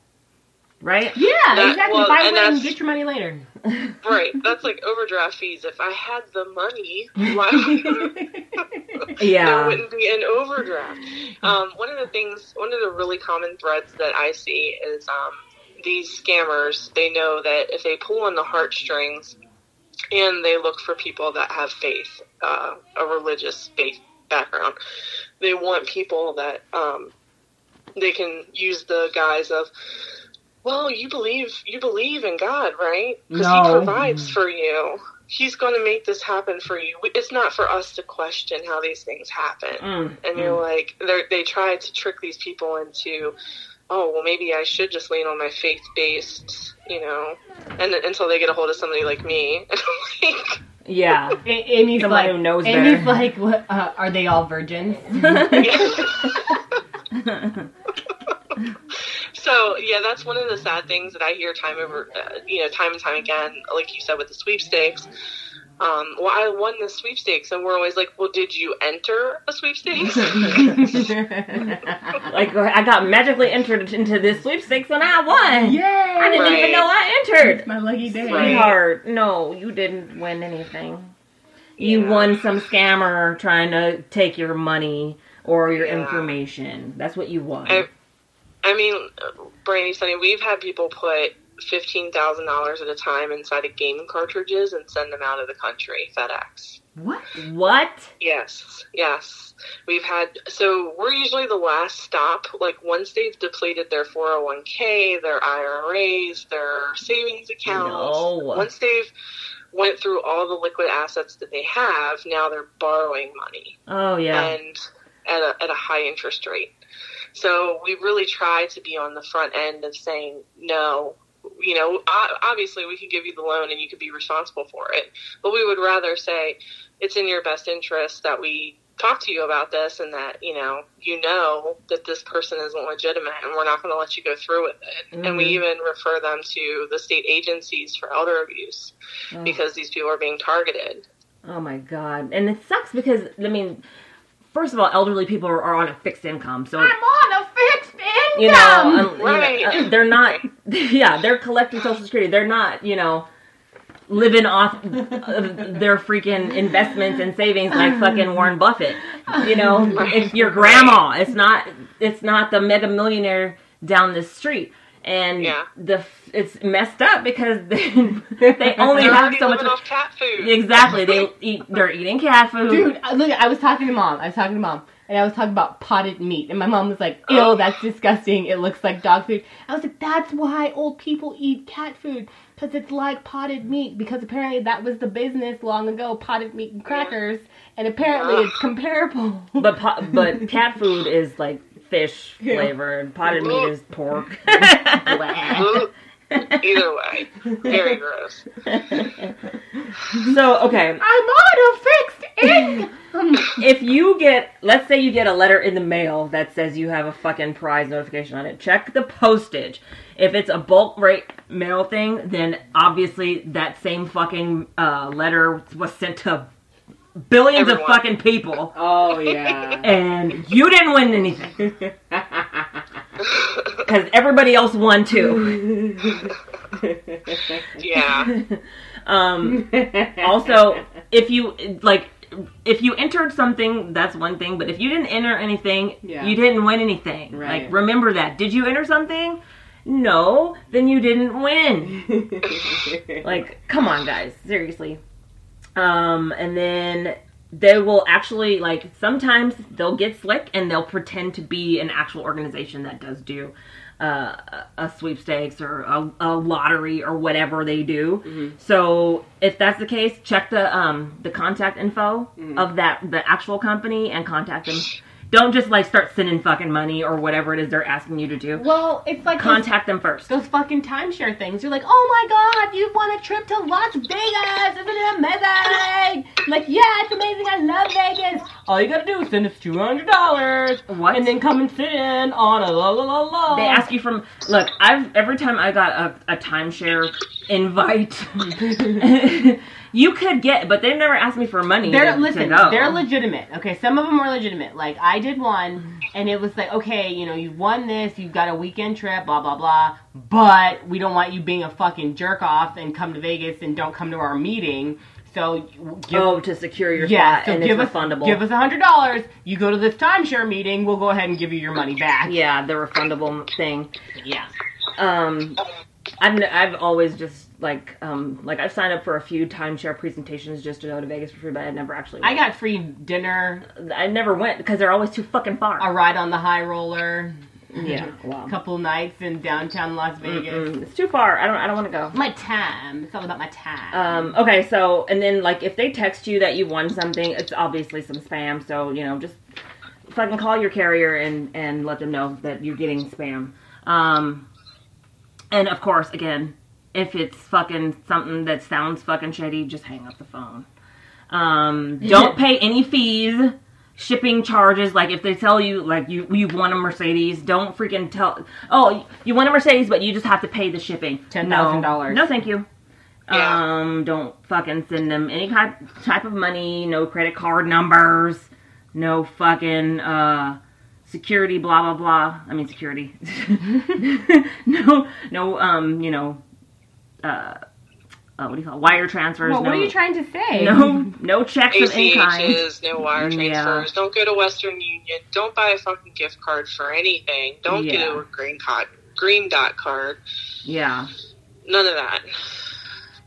Right? Yeah, That- exactly. well, if I win, get your money later. Right. That's like overdraft fees. If I had the money, why there Yeah. wouldn't be an overdraft. Um, one of the things, one of the really common threads that I see is um, these scammers. They know that if they pull on the heartstrings, and they look for people that have faith, uh, a religious faith background. They want people that um, they can use the guise of. Well, you believe you believe in God, right? Because No. He provides for you. He's going to make this happen for you. It's not for us to question how these things happen. Mm, And you're like, they they try to trick these people into, oh, well, maybe I should just lean on my faith based, you know, and then, until they get a hold of somebody like me. Like, Yeah. A- Amy's Someone like, who knows Amy's better. like, what, uh, are they all virgins? so yeah, that's one of the sad things that I hear time over, uh, you know, time and time again. Like you said with the sweepstakes. Um, well, I won the sweepstakes, and we're always like, well, did you enter a sweepstakes? like I got magically entered into this sweepstakes and I won. Yay! I didn't even know I entered. my lucky day. Right. Sweetheart, no, you didn't win anything. You Yeah. won some scammer trying to take your money or your Yeah. information. That's what you won. I- I mean, uh, Brandy, Sunny, we've had people put fifteen thousand dollars at a time inside of game cartridges and send them out of the country. FedEx. What? what? Yes, yes. We've had so we're usually the last stop. Like once they've depleted their four hundred one k, their IRAs, their savings accounts. No. Once they've went through all the liquid assets that they have, now they're borrowing money Oh yeah. and at a, at a high interest rate. So we really try to be on the front end of saying no. You know, obviously we could give you the loan and you could be responsible for it, but we would rather say it's in your best interest that we talk to you about this and that you know you know that this person isn't legitimate and we're not going to let you go through with it. And we Mhm. even refer them to the state agencies for elder abuse Oh. because these people are being targeted. Oh my god. And it sucks because I mean first of all, elderly people are, are on a fixed income. So I'm on a fixed income. You know, um, you know, Right. uh, they're not yeah, they're collecting social security. They're not, you know, living off of their freaking investments and savings like fucking Warren Buffett. You know, it's your grandma. It's not it's not the mega millionaire down the street. And Yeah. the it's messed up because they, they only They're have so much off cat food. Exactly. They eat they're eating cat food. Dude, look, I was talking to mom. I was talking to mom, and I was talking about potted meat, and my mom was like, "Ew, Oh. that's disgusting. It looks like dog food." I was like, "That's why old people eat cat food, because it's like potted meat. Because apparently that was the business long ago, potted meat and crackers, and apparently ah. it's comparable." But po- but cat food is like fish Yeah. and Potted meat is pork. Ugh. Either way, very gross. so okay, I'm on a fixed income. if you get let's say you get a letter in the mail that says you have a fucking prize notification on it, check the postage. If it's a bulk rate mail thing, then obviously that same fucking uh, letter was sent to billions of fucking people. oh yeah. And you didn't win anything. Because everybody else won too. Yeah. Um, also, if you like, if you entered something, that's one thing. But if you didn't enter anything, Yeah. you didn't win anything. Right. Like, remember that. Did you enter something? No, then you didn't win. like, come on, guys, seriously. Um, and then they will actually like sometimes they'll get slick and they'll pretend to be an actual organization that does do uh, a sweepstakes or a, a lottery or whatever they do. So if that's the case, check the um the contact info of that the actual company and contact them. Don't just like start sending fucking money or whatever it is they're asking you to do. Well, it's like those, Contact them first. those fucking timeshare things. You're like, oh my god, you want a trip to Las Vegas? Isn't it amazing? Like, yeah, it's amazing. I love Vegas. All you gotta do is send us two hundred dollars, What? and then come and sit in on a la la la la. They ask you from look. I've every time I got a, a timeshare invite, you could get, but they never asked me for money. They're to, to listen. go. They're legitimate. Okay, some of them are legitimate. Like I did one, and it was like, okay, you know, you won this, you've got a weekend trip, blah blah blah. But we don't want you being a fucking jerk off and come to Vegas and don't come to our meeting. So give, oh to secure your yeah, spot so and give it's us refundable. give us a hundred dollars. You go to this timeshare meeting, we'll go ahead and give you your money back. yeah, the refundable thing. yeah. Um, I've n- I've always just like um like I've signed up for a few timeshare presentations just to go to Vegas for free, but I never actually. I got free dinner, I never went because they're always too fucking far. a ride on the high roller, yeah, wow. a couple nights in downtown Las Vegas. Mm, it's too far. I don't. I don't want to go. My time. It's all about my time. Um, okay, so and then like if they text you that you won something, it's obviously some spam. So you know, just fucking call your carrier and and let them know that you're getting spam. Um, and of course, again, if it's fucking something that sounds fucking shitty, just hang up the phone. Um, don't pay any fees, shipping charges. Like if they tell you like you you won a Mercedes, don't freaking tell. Oh, you want a Mercedes, but you just have to pay the shipping. $10,000. No, no, thank you. Yeah. Um, don't fucking send them any type type of money. No credit card numbers. No fucking uh security. Blah blah blah. I mean security. no no um you know uh, uh what do you call it? wire transfers. well, no, what are you trying to say? no no checks of any kind. No wire Yeah. transfers. Don't go to Western Union. Don't buy a fucking gift card for anything. Don't get a green card, green dot card. Yeah. None of that.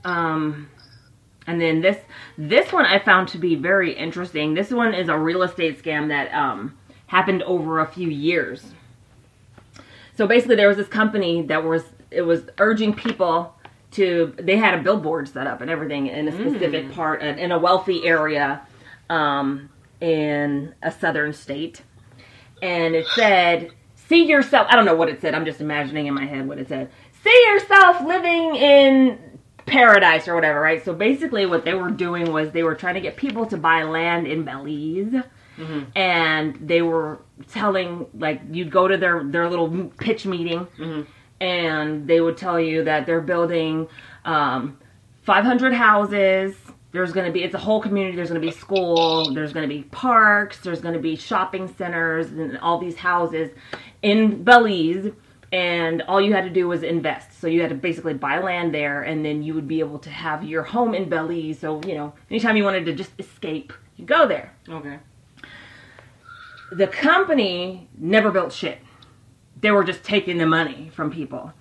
Um, and then this this one I found to be very interesting. This one is a real estate scam that um, happened over a few years. So basically, there was this company that was it was urging people to. They had a billboard set up and everything in a specific mm. part in in a wealthy area um, in a southern state, and it said, "See yourself." I don't know what it said. I'm just imagining in my head what it said. See yourself living in paradise or whatever, right? So basically, what they were doing was they were trying to get people to buy land in Belize, mm-hmm. and they were telling like you'd go to their their little pitch meeting, mm-hmm. And they would tell you that they're building um, 500 houses. There's going to be it's a whole community. There's going to be school. There's going to be parks. There's going to be shopping centers and all these houses in Belize and all you had to do was invest. So you had to basically buy land there, and then you would be able to have your home in Belize. So you know, anytime you wanted to just escape, you go there. Okay. The company never built shit. They were just taking the money from people.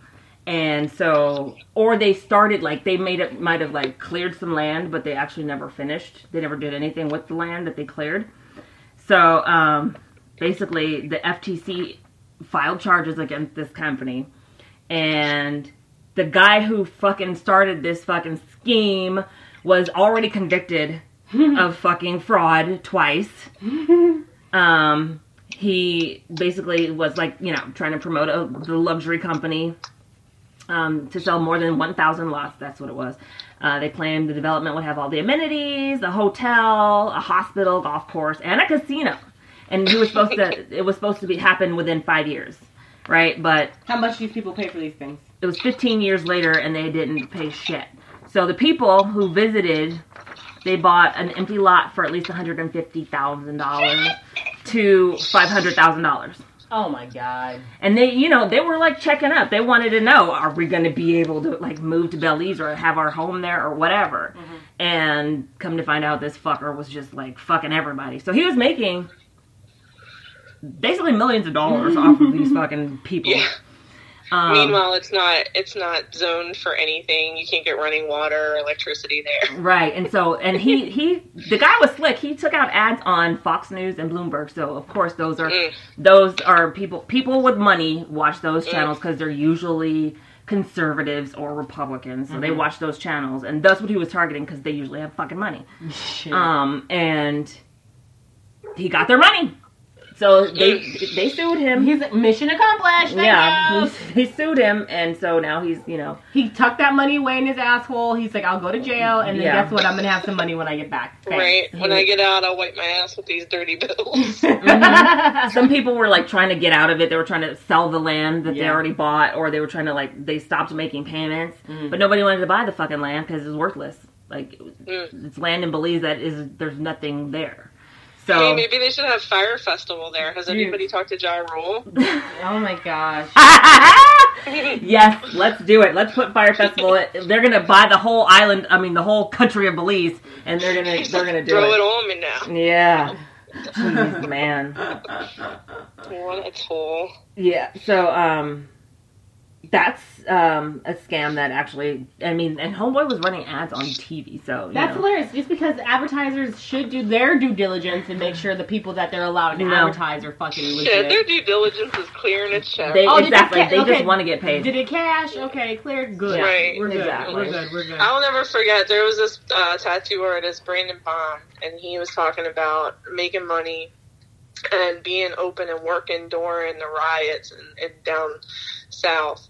And so, or they started like they made it, might have like cleared some land, but they actually never finished. They never did anything with the land that they cleared. So, um, basically, the FTC filed charges against this company, and the guy who fucking started this fucking scheme was already convicted of fucking fraud twice. Um, he basically was like, you know, trying to promote a, the luxury company um, to sell more than 1,000 lots. That's what it was. Uh, they claimed the development would have all the amenities, a hotel, a hospital, golf course, and a casino. And he was supposed to, it was supposed to be happen within five years, right? But How much do these people pay for these things? it was 15 years later and they didn't pay shit. So the people who visited, they bought an empty lot for at least $150,000 to $500,000. Oh my god. And they, you know, they were like checking up. They wanted to know, are we going to be able to like move to Belize or have our home there or whatever? Mm-hmm. And come to find out, this fucker was just like fucking everybody. So he was making basically millions of dollars off of these fucking people. Yeah. Um, Meanwhile, it's not it's not zoned for anything. You can't get running water or electricity there. Right, and so and he he the guy was slick. He took out ads on Fox News and Bloomberg. So of course those are Mm. those are people people with money watch those channels because they're usually conservatives or Republicans. So they watch those channels, and that's what he was targeting because they usually have fucking money. Shit. Um, and he got their money. So they they sued him. He's mission accomplished. Thank yeah, he, he sued him, and so now he's you know He tucked that money away in his asshole. He's like, I'll go to jail, and then Yeah. guess what? I'm gonna have some money when I get back. Thanks. Right. When I get out, I'll wipe my ass with these dirty bills. some people were like trying to get out of it. They were trying to sell the land that they already bought, or they were trying to like they stopped making payments. Mm. But nobody wanted to buy the fucking land because it's worthless. Like Mm. it's land in Belize that is there's nothing there. Hey, maybe they should have Fyre Festival there. Has anybody talked to Ja Rule? Oh my gosh. yes, let's do it. Let's put Fyre Festival. They're gonna buy the whole island. I mean, the whole country of Belize, and they're gonna they're gonna do Throw it it. on me now. Yeah. Jeez, man. What a tool. Yeah. So um that's um a scam that actually I mean and Homeboy was running ads on TV, so you That's know. hilarious. Just because advertisers should do their due diligence and make sure the people that they're allowed to No. advertise are fucking Shit, legit. their due diligence is clear and it's check. They Oh, exactly they- they okay. just want to get paid. Did it cash? Okay, clear. Good. Yeah, Right. We're good. exactly. We're good. We're good. I'll never forget there was this uh, tattoo artist, Brandon Bond, and he was talking about making money and being open and working during the riots and, and down south.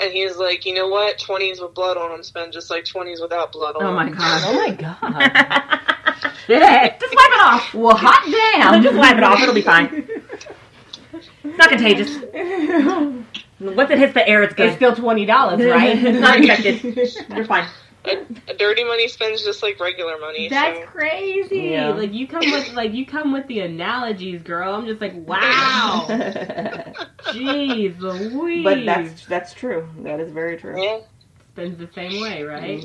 And he was like, you know what? 20s with blood on them spend just like 20s without blood oh on them. Oh my them. god. Oh my god. yeah, just wipe it off. well, hot damn. just wipe it off, it'll be fine. It's not contagious. Once it hits the air, it's good. It's good. still twenty dollars, right? It's not infected. You're fine. A, a dirty money spends just like regular money. That's so. crazy. Yeah. Like you come with like you come with the analogies, girl. I'm just like, wow. Jeez Louise. but that's that's true. That is very true. Yeah, spends the same way, right?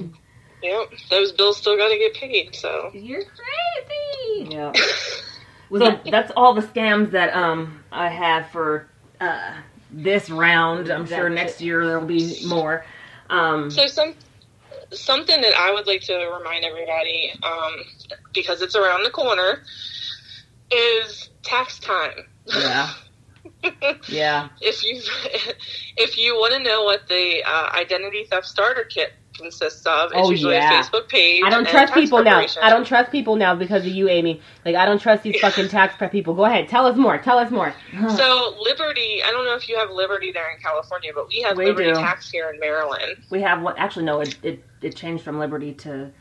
yep. Those bills still got to get paid, so. You're crazy. Yeah. Was so that- that's all the scams that um I have for uh this round. I'm sure next it. year there will be more. Um So some something that I would like to remind everybody, um, because it's around the corner, is tax time. yeah. Yeah. If you if you want to know what the uh, identity theft starter kit consists of, it's Oh, usually yeah. a Facebook page. I don't and trust tax people now. I don't trust people now because of you, Amy. Like I don't trust these fucking tax prep people. Go ahead, tell us more. Tell us more. So Liberty, I don't know if you have Liberty there in California, but we have We Liberty do. Tax here in Maryland. We have what actually no, it, it it changed from Liberty to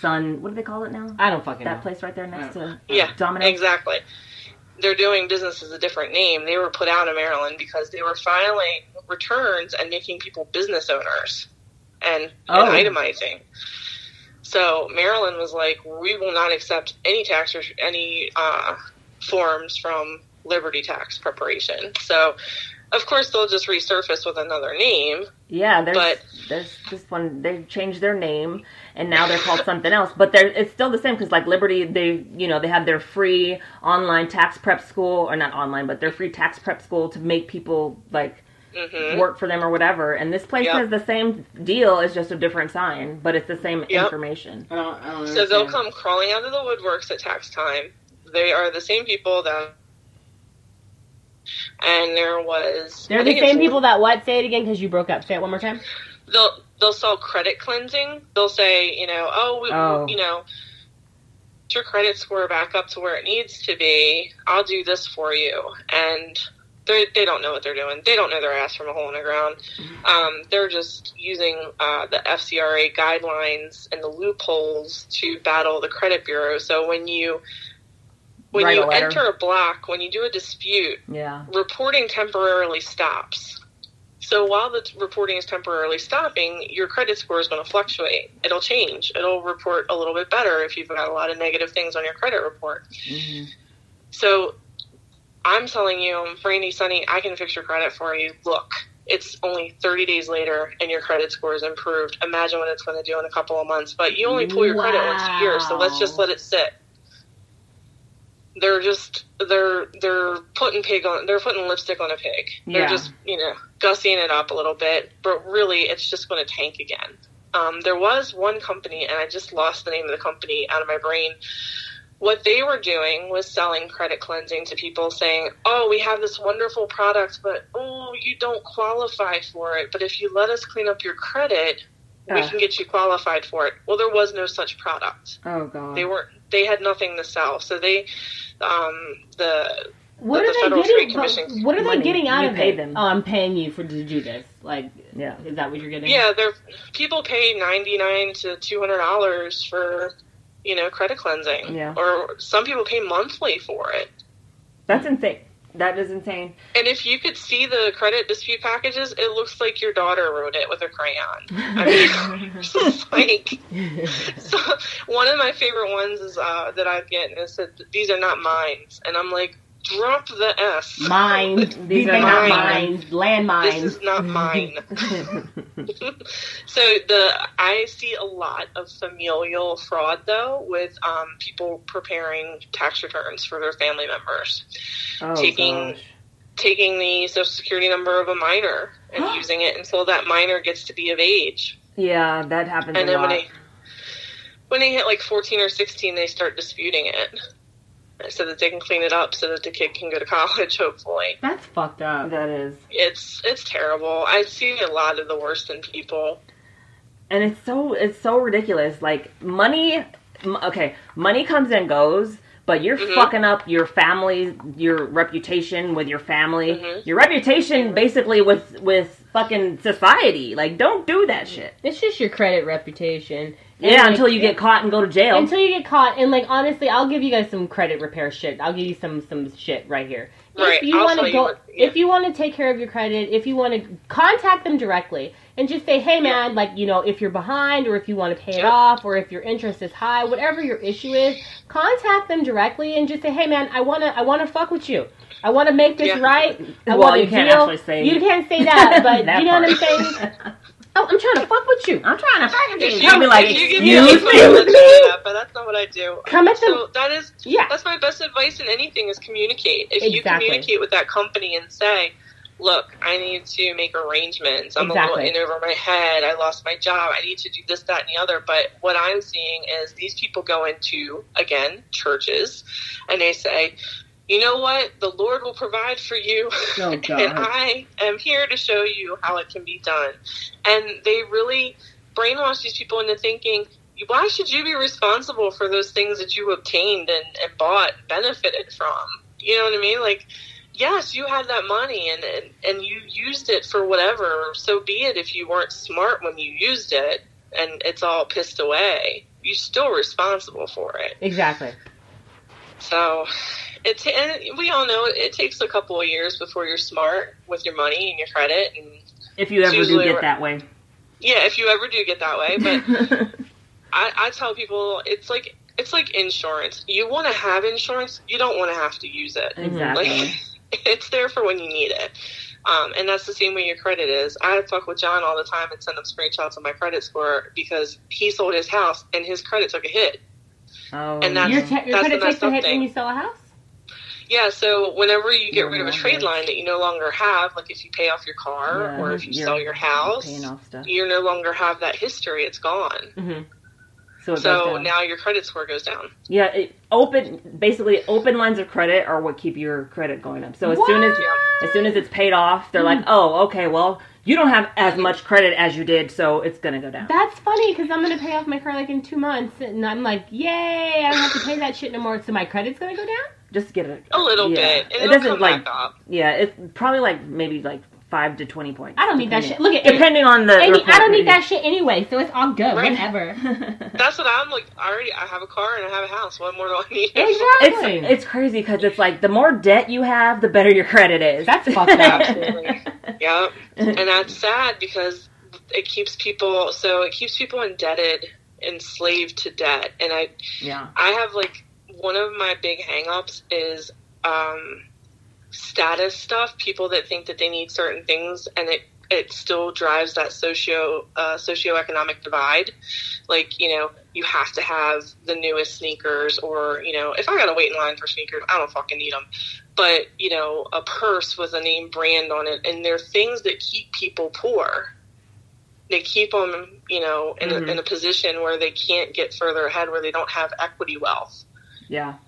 Sun what do they call it now? I don't fucking That know. place right there next to Yeah, Domino's. Exactly. They're doing business as a different name. They were put out in Maryland because they were filing returns and making people business owners and, Oh. and itemizing. So Maryland was like, we will not accept any tax or any uh, forms from Liberty Tax Preparation. So, of course, they'll just resurface with another name. Yeah, there's But- there's this one. They changed their name and now they're called something else. But they're it's still the same because like Liberty, they you know they have their free online tax prep school or not online, but their free tax prep school to make people like hmm work for them or whatever. And this place Yep. has the same deal. It's just a different sign, but it's the same Yep. information. I don't, I don't So they'll come crawling out of the woodworks at tax time. They are the same people that. And there was. They're I the same people that what? Say it again because you broke up. Say it one more time. They'll they'll sell credit cleansing. They'll say, you know, oh, we, Oh. you know, your credit score back up to where it needs to be. I'll do this for you, and they they don't know what they're doing. They don't know their ass from a hole in the ground. Um, they're just using uh, the FCRA guidelines and the loopholes to battle the credit bureau. So when you when Write you letter. enter a block, when you do a dispute, Yeah. reporting temporarily stops. So while the reporting is temporarily stopping, your credit score is going to fluctuate. It'll change. It'll report a little bit better if you've got a lot of negative things on your credit report. hmm So I'm telling you, Brandy Sunny, I can fix your credit for you. Look, it's only 30 days later and your credit score is improved. Imagine what it's going to do in a couple of months. But you only pull your credit once a year, so let's just let it sit. They're just they're they're putting pig on they're putting lipstick on a pig. They're just you know gussying it up a little bit, but really it's just going to tank again. Um, there was one company, and I just lost the name of the company out of my brain. What they were doing was selling credit cleansing to people, saying, "Oh, we have this wonderful product, but oh, you don't qualify for it. But if you let us clean up your credit, we can get you qualified for it." Well, there was no such product Oh god. they were they had nothing to sell so they um the What the are they Federal getting? Commission- What are they Money. getting out You of pay it? them. Oh, I'm paying you for to do this. Like, yeah. is that what you're getting? yeah they're people pay 99 to 200 dollars for you know credit cleansing Yeah. or some people pay monthly for it That's insane. That is insane. and if you could see the credit dispute packages it looks like your daughter wrote it with a crayon i mean like so one of my favorite ones is uh that i get and it said these are not mines and i'm like drop the s Mines. These are are not mine. mines. This is not mine. so the I see a lot of familial fraud though with um, people preparing tax returns for their family members, oh Taking- gosh. taking the social security number of a minor and using it until that minor gets to be of age, Yeah, that happens and a then lot. when they when they hit like fourteen or sixteen, they start disputing it. So that they can clean it up, so that the kid can go to college. Hopefully, That's fucked up. that is. it's it's terrible. I see a lot of the worst in people. and it's so it's so ridiculous like money okay money comes and goes but you're Mhm. fucking up your family your reputation with your family Mhm. your reputation basically with with fucking society like don't do that shit It's just your credit reputation. And, yeah like, until you get caught and go to jail until you get caught. And like honestly, I'll give you guys some credit repair shit. I'll give you some some shit right here. Right, If you want tell to you go, what- yeah. if you want to take care of your credit, if you want to contact them directly and just say, hey man, like you know, if you're behind or if you want to pay it off or if your interest is high, whatever your issue is, contact them directly and just say, hey man, I wanna I wanna fuck with you. I want to make this Yeah. right. I Well, want you a can't deal. actually say- you can't say that, but That you know what I'm saying. Oh, I'm trying to fuck with you. i'm trying to fuck with you i'll be like you give me a excuse phone, me I'll let you do that, but that's not what I do. Come at them. So that is Yeah. that's my best advice in anything is communicate. If you communicate with that company and say, "Look, I need to make arrangements. I'm Exactly. a little in over my head. I lost my job. I need to do this, that, and the other." But what I'm seeing is these people go into again churches, and they say. You know what? The Lord will provide for you. Oh, and I am here to show you how it can be done. And they really brainwash these people into thinking, why should you be responsible for those things that you obtained and, and bought benefited from? You know what I mean? Like, yes, you had that money and, and, and you used it for whatever. So be it if you weren't smart when you used it and it's all pissed away. You're still responsible for it. Exactly. So it's and we all know it, takes a couple of years before you're smart with your money and your credit and if you ever do get that way yeah, if you ever do get that way. But I, I tell people it's like it's like insurance. You want to have insurance, you don't want to have to use it. exactly Like it's there for when you need it. Um, and that's the same way your credit is. I fuck with John all the time and send him screenshots of my credit score because he sold his house and his credit took a hit. oh And that's- Your, te- your that's credit the takes a hit thing. when you sell a house. Yeah, so whenever you get You're rid of a trade line that you no longer have, like if you pay off your car Yeah, or if you sell your house, paying off you no longer have that history. It's gone. Mm-hmm. So it goes So down. now your credit score goes down. Yeah, it, open basically open lines of credit are what keep your credit going up. So as soon as as soon as it's paid off, they're like, hmm. "Oh, okay, well, you don't have as much credit as you did, so it's gonna go down." That's funny because I'm gonna pay off my car like in two months, and I'm like, yay! I don't have to pay that shit no more. So my credit's gonna go down. Just get it A little yeah. bit. And It it'll doesn't come like back up. yeah, it's probably like maybe like five to twenty points. I don't need that shit. Look at depending on the. Amy, I don't need that shit anyway, so it's all good. Right. Whatever. That's what I'm like. I already I have a car and I have a house. What more do I need? exactly. It's it's crazy because it's like the more debt you have, the better your credit is. That's fucked up. Absolutely. Yep. And that's sad because it keeps people. So it keeps people indebted, enslaved to debt. And I yeah. I have like one of my big hangups is um, status stuff. People that think that they need certain things, and it it still drives that socio uh, socioeconomic divide. Like you know, you have to have the newest sneakers, or you know, if I gotta wait in line for sneakers, I don't fucking need them. But you know, a purse with a name brand on it, and they're things that keep people poor. They keep them, you know, in, Mhm. a, in a position where they can't get further ahead, where they don't have equity wealth Yeah.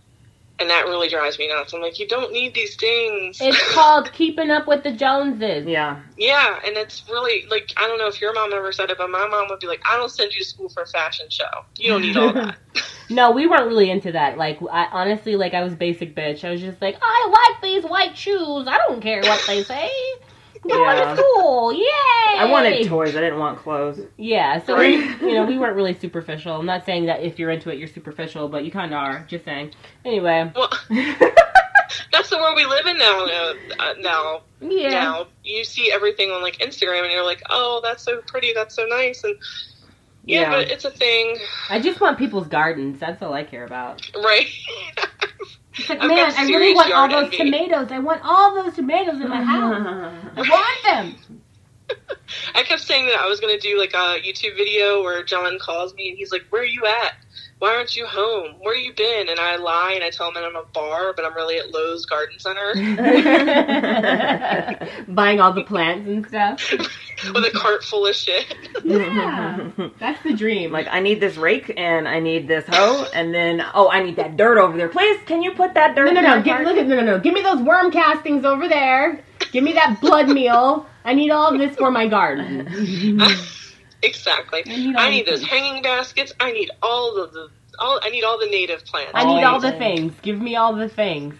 And that really drives me nuts. I'm like, you don't need these things. It's called keeping up with the Joneses. Yeah. yeah, and it's really like I don't know if your mom ever said it, but my mom would be like, I don't send you to school for a fashion show. You don't need all that. No, we weren't really into that. Like, I honestly, like, I was basic bitch. I was just like, I like these white shoes. I don't care what they say. Going Yeah. to school, yay! I wanted toys. I didn't want clothes. Yeah, so we, you know, we weren't really superficial. I'm not saying that if you're into it, you're superficial, but you kind of are. Just saying. Anyway, well, that's the world we live in now. Uh, uh, now, yeah. now you see everything on like Instagram, and you're like, oh, that's so pretty, that's so nice, and yeah, Yeah. but it's a thing, I just want people's gardens. That's all I care about. right? Like, I've man, I really want all those envy. tomatoes. I want all those tomatoes in my house. I want them. I kept saying that I was going to do like a YouTube video where John calls me and he's like, "Where are you at? Why aren't you home? Where you been?" And I lie and I tell him that I'm at a bar, but I'm really at Lowe's Garden Center Buying all the plants and stuff. with a cart full of shit. Yeah, that's the dream. like I need this rake and I need this hoe and then oh I need that dirt over there. Please, can you put that dirt? no, no, in no. that Give, part? look at no, no, no. Give me those worm castings over there. Give me that blood meal. I need all of this for my garden. Exactly. I need I need those hanging baskets. I need all of the all. I need all the native plants. I need all the things. Give me all the things.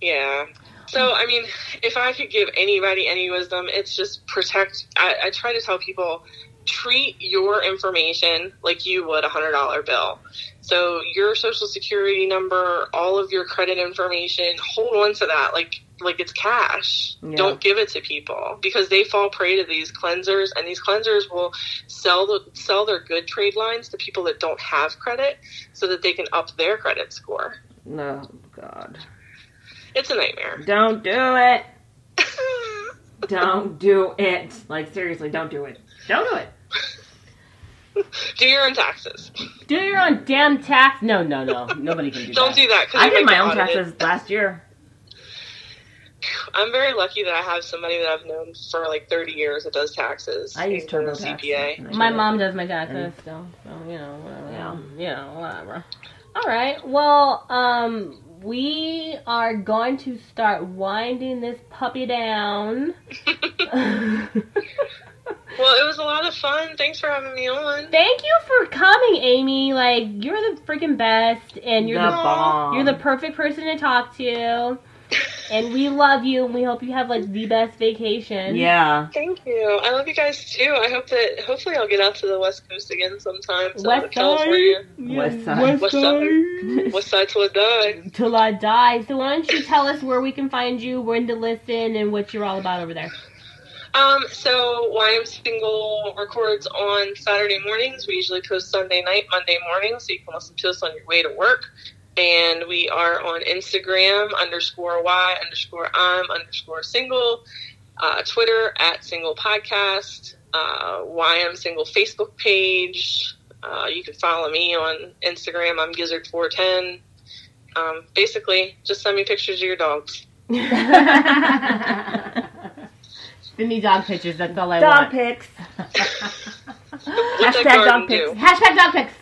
Yeah. So, I mean, if I could give anybody any wisdom, it's just protect. I, I try to tell people treat your information like you would a hundred dollar bill. So your social security number, all of your credit information, hold on to that like like it's cash. Yeah. Don't give it to people because they fall prey to these cleansers, and these cleansers will sell the sell their good trade lines to people that don't have credit, so that they can up their credit score. No, God, It's a nightmare. don't do it. Don't do it. Like seriously, don't do it. Don't do it. Do your own taxes. Do your own damn tax. No, no, no. Nobody can do that. Don't that. do that. I did my own audited. taxes last year. I'm very lucky that I have somebody that I've known for like 30 years that does taxes. I use He's doing TurboTax. CPA. My did mom does my taxes still, so you know, whatever. Yeah. You know, whatever. All right. Well, um, we are going to start winding this puppy down. Well, it was a lot of fun. Thanks for having me on. Thank you for coming, Amy. Like you're the freaking best, and you're the the, bomb. you're the perfect person to talk to. And we love you, and we hope you have like the best vacation. Yeah. Thank you. I love you guys too. I hope that hopefully I'll get out to the West Coast again sometime. So West California. Side, West Side. West West Side. West Side till I die. till I die. So why don't you tell us where we can find you, when to listen, and what you're all about over there? Um, so why I'm single records on Saturday mornings. We usually post Sunday night, Monday morning, so you can listen to us on your way to work. And we are on Instagram underscore Y underscore I'm underscore single, uh, Twitter at single podcast, uh, Y I'm single Facebook page. Uh, you can follow me on Instagram. I'm Gizzard410. Um, basically, just send me pictures of your dogs. Send me dog pictures. That's all I Dog want. Dog pics. Hashtag dog pics. do? Hashtag dog pics.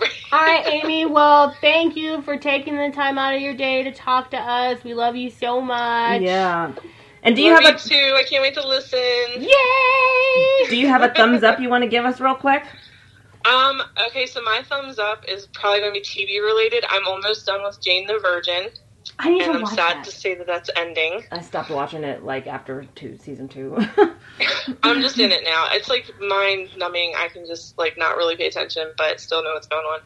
All right, Amy. Well, thank you for taking the time out of your day to talk to us. We love you so much. Yeah. And do you Love have a too. I can't wait to listen. Yay! do you have a thumbs up you want to give us real quick? Um, okay, so my thumbs up is probably going to be TV related. I'm almost done with Jane the Virgin, I need and to I'm watch sad that. to say that that's ending. I stopped watching it like after two season two. I'm just in it now. It's like mind numbing. I can just like not really pay attention, but still know what's going on.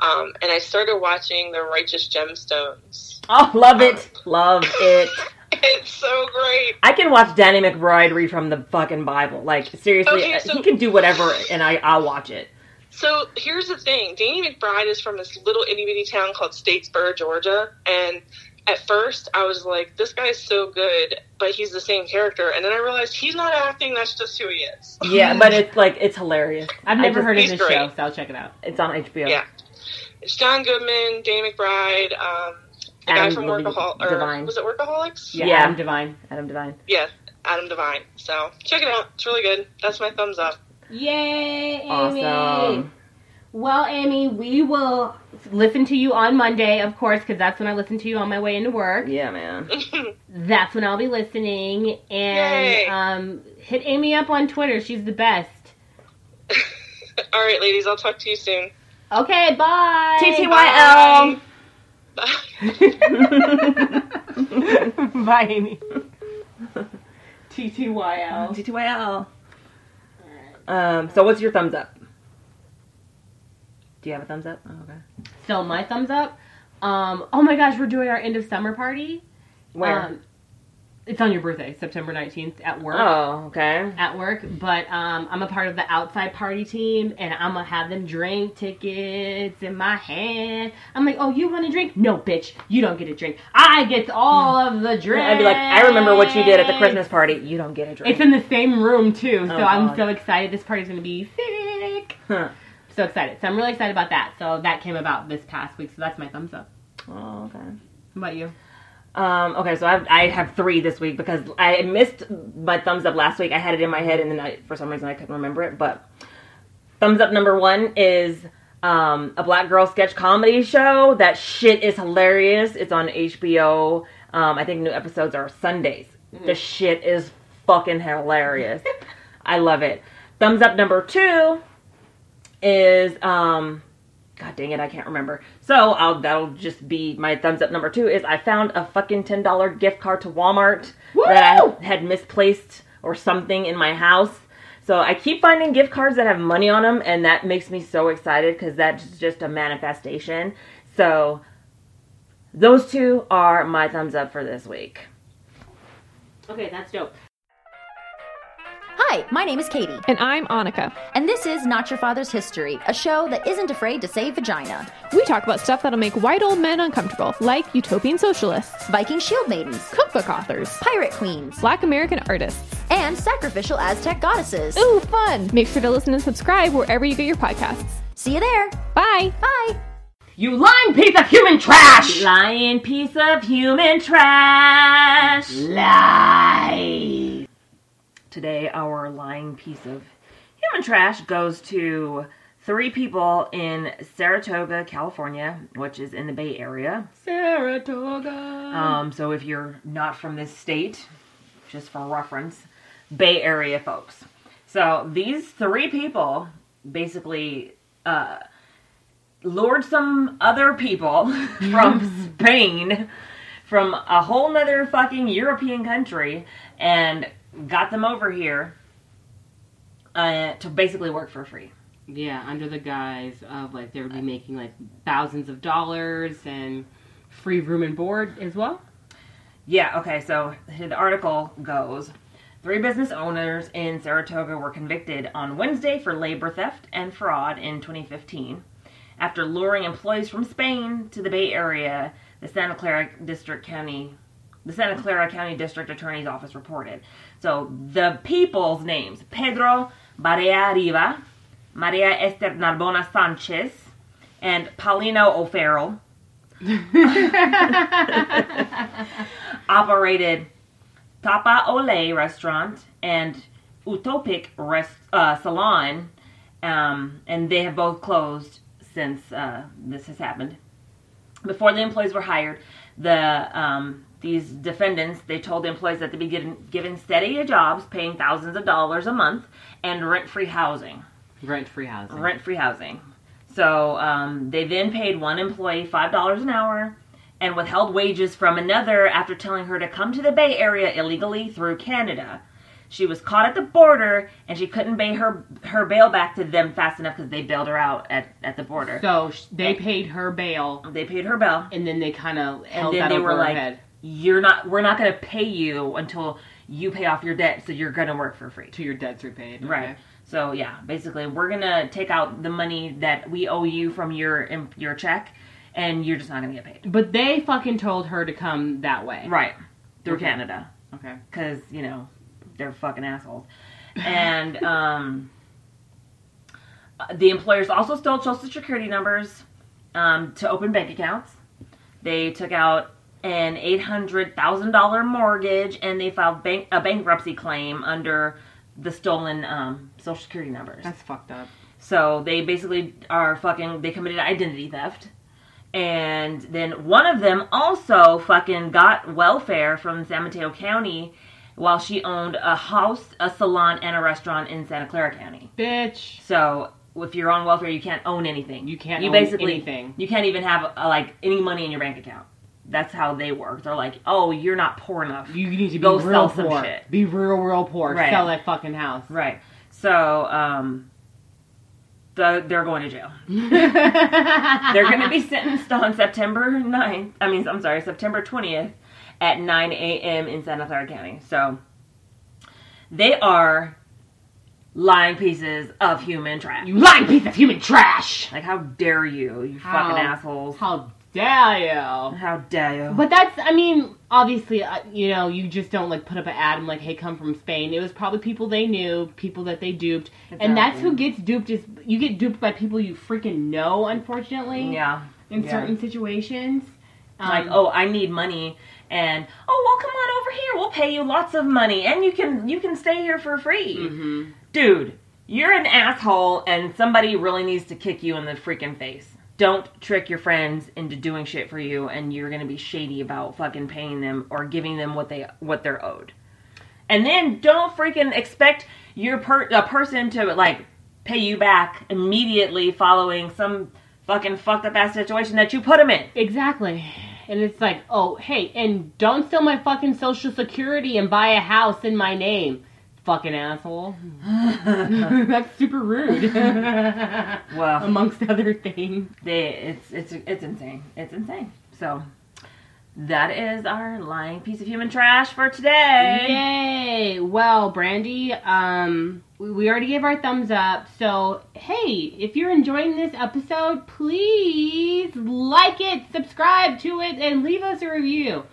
Um, and I started watching The Righteous Gemstones. oh, love it, love it. It's so great. I can watch Danny McBride read from the fucking Bible. Like seriously, Okay, so- he can do whatever, and I I'll watch it. So here's the thing: Danny McBride is from this little itty bitty town called Statesboro, Georgia, and at first I was like, this guy's so good, but he's the same character. And then I realized he's not acting, that's just who he is. Yeah, but it's like it's hilarious. I've never just- heard of he's this great. show, so I'll check it out. It's on HBO. Yeah. It's John Goodman, Danny McBride, um, the guy Adam from Levine- Workaholics. Or Devine. was it Workaholics? Yeah, Yeah. Adam Devine. Adam Devine. Yeah, Adam Devine. So check it out. It's really good. That's my thumbs up. Yay, Amy! Awesome. Well, Amy, we will listen to you on Monday, of course, because that's when I listen to you on my way into work. Yeah, man. That's when I'll be listening. And Yay. um, hit Amy up on Twitter. She's the best. All right, ladies, I'll talk to you soon. Okay, bye. TTYL. Bye. bye, Amy. TTYL. TTYL. Um, so what's your thumbs up? Do you have a thumbs up? Oh, okay. So my thumbs up. Um, oh my gosh, we're doing our end of summer party. Where? Um, it's on your birthday, September nineteenth, at work. oh, okay. At work, but um, I'm a part of the outside party team, and I'm gonna have them drink tickets in my hand. I'm like, oh, you want a drink? No, bitch, you don't get a drink. I get all of the drinks. I'd be like, I remember what you did at the Christmas party. You don't get a drink. It's in the same room too, so Oh, I'm God. so excited. This party's gonna be sick. Huh. So excited. So I'm really excited about that. So that came about this past week. So that's my thumbs up. Oh, okay. How about you? Um, okay, so I've, I have three this week because I missed my thumbs up last week. I had it in my head, and then I, for some reason I couldn't remember it. But thumbs up number one is um, a black girl sketch comedy show. That shit is hilarious. It's on HBO. Um, I think new episodes are Sundays. The shit is fucking hilarious. I love it. Thumbs up number two is um God dang it, I can't remember. So I'll that'll just be my thumbs up number two is I found a fucking ten dollar gift card to Walmart that I had misplaced or something in my house. So I keep finding gift cards that have money on them, and that makes me so excited because that's just a manifestation. So those two are my thumbs up for this week. Okay, that's dope. Hi, my name is Katie, And I'm Annika. and this is Not Your Father's History, a show that isn't afraid to say vagina. We talk about stuff that'll make white old men uncomfortable, like utopian socialists, Viking shield maidens, cookbook authors, pirate queens, black American artists. and sacrificial Aztec goddesses. Ooh, fun! Make sure to listen and subscribe wherever you get your podcasts. See you there. Bye! Bye. You lying piece of human trash! Lying piece of human trash. Lie. Today, our lying piece of human trash goes to three people in Saratoga, California, which is in the Bay Area. Saratoga. Um, so if you're not from this state, just for reference, Bay Area folks. So these three people basically uh, lured some other people from Spain, from a whole nother fucking European country, and got them over here uh, to basically work for free. Yeah, under the guise of like they would be making like thousands of dollars and free room and board as well. Yeah, okay, so the article goes Three business owners in Saratoga were convicted on Wednesday for labor theft and fraud in 2015 after luring employees from Spain to the Bay Area, the Santa Clara District County the Santa Clara County District Attorney's Office reported. So the people's names Pedro Barea Riva, Maria Esther Narbona Sanchez, and Paulino O'Farrell operated Tapa Ole restaurant and Utopic rest, uh, salon, um, and they have both closed since uh, this has happened. Before the employees were hired, the um, these defendants they told the employees that they'd be given, given steady jobs, paying thousands of dollars a month, and rent-free housing Rent free housing. rent-free housing. So um, they then paid one employee five dollars an hour and withheld wages from another after telling her to come to the Bay Area illegally through Canada. She was caught at the border and she couldn't pay her her bail back to them fast enough because they bailed her out at, at the border. So they paid her bail, they paid her bail, and then they kind of and held then that they over were her like, head "You're not. We're not going to pay you until you pay off your debt. So you're going to work for free." to your debts repaid. Right. So yeah, basically, we're gonna take out the money that we owe you from your your check, and you're just not gonna get paid. But they fucking told her to come that way. Right through Okay. Canada Okay. because you know they're fucking assholes, and um, the employers also stole social security numbers um, to open bank accounts. They took out an eight hundred thousand dollar mortgage, and they filed bank a bankruptcy claim under the stolen um, social security numbers. That's fucked up. So they basically are fucking. They committed identity theft, and then one of them also fucking got welfare from San Mateo County, while she owned a house, a salon, and a restaurant in Santa Clara County. Bitch. So if you're on welfare, you can't own anything. You can't You own basically anything. You can't even have uh, like any money in your bank account. That's how they work. They're like, oh, you're not poor enough. You need to be Go real sell some shit. Be real, real poor. Right. Sell that fucking house. Right. So um, the, they're going to jail. They're going to be sentenced on September 9th. I mean, I'm sorry, September 20th at 9 a.m. in Santa Clara County. So they are lying pieces of human trash. You lying piece of human trash. Like, how dare you, you How- fucking assholes. How dare you? How dare you? But that's, I mean, obviously, uh, you know, you just don't like put up an ad and like, hey, come from Spain. It was probably people they knew, people that they duped, and that's who gets duped. Is you get duped by people you freaking know, unfortunately. yeah. In yeah. certain situations. like, Um, oh, I need money, and oh, well, come on over here. We'll pay you lots of money, and you can you can stay here for free, mhm. dude. You're an asshole, and somebody really needs to kick you in the freaking face. Don't trick your friends into doing shit for you, and you're gonna be shady about fucking paying them or giving them what they what they're owed. And then don't freaking expect your per a person to like pay you back immediately following some fucking fucked up ass situation that you put them in. Exactly. And it's like, oh, hey, and don't steal my fucking social security and buy a house in my name. Fucking asshole. That's super rude. Well, Amongst other things. they it's it's it's insane. It's insane. So that is our lying piece of human trash for today. Yay! Well, Brandy, um, we, we already gave our thumbs up. So, hey, if you're enjoying this episode, please like it, subscribe to it, and leave us a review.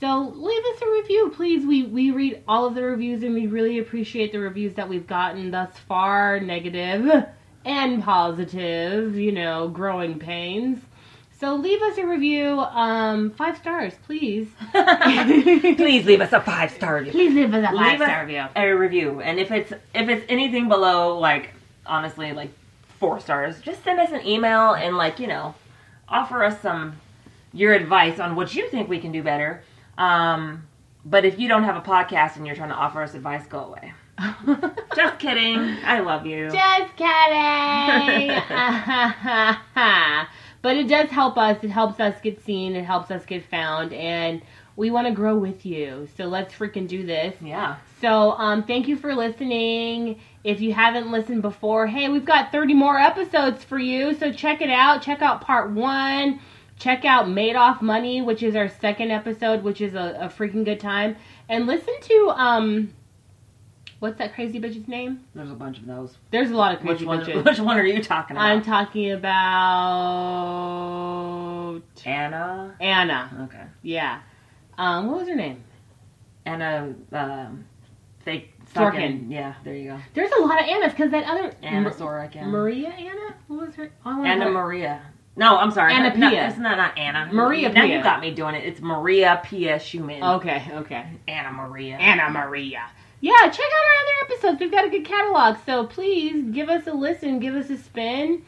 So, leave us a review, please. We we read all of the reviews, and we really appreciate the reviews that we've gotten thus far, negative and positive. You know, growing pains. So leave us a review, um, five stars, please. Please leave us a five star review. Please leave us a five Leave star review. a review, and if it's if it's anything below like honestly like four stars, just send us an email and like you know offer us some your advice on what you think we can do better. Um, but if you don't have a podcast and you're trying to offer us advice, go away. Just kidding. I love you. Just kidding. but it does help us. It helps us get seen. It helps us get found, and we want to grow with you. So let's freaking do this. yeah. So um, thank you for listening. If you haven't listened before, hey, we've got 30 more episodes for you. So check it out. Check out part one. Check out Madoff Money, which is our second episode, which is a, a freaking good time. And listen to um, what's that crazy bitch's name? There's a bunch of those. There's a lot of Which crazy one? bitches. Which one are you talking about? I'm talking about Anna. Anna. Okay. Yeah. Um, what was her name? Anna. Um, fake. Sorkin. Yeah. There you go. There's a lot of Annas because that other Anna. Anna. Maria Anna. What was her? oh, Anna Maria. No, I'm sorry. Anna no, Pia. It's not, not Anna. Maria Now Pia. you got me doing it. It's Maria Pia Schumann. Okay. Okay. Anna Maria. Anna Maria. Yeah, check out our other episodes. We've got a good catalog, so please give us a listen, give us a spin,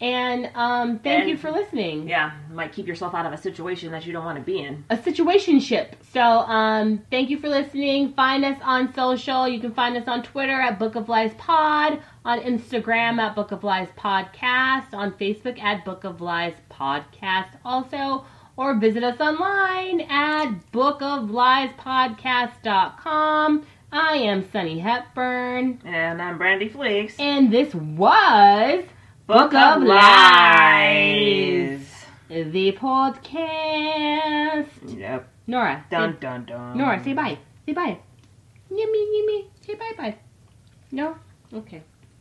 and um, thank And- you for listening. Yeah, might keep yourself out of a situation that you don't want to be in. a situationship. So, um, thank you for listening. Find us on social. You can find us on Twitter at Book of Lies Pod, on Instagram at Book of Lies Podcast, on Facebook at Book of Lies Podcast also, or visit us online at bookofliespodcast.com. I am Sunny Hepburn, And I'm Brandy Fleeks. and this was Book of of Lies. Lies. the podcast. Yep. Nora, say Dun dun dun. Nora, say bye. Say bye. Yummy, yummy. Say bye bye. No? Okay.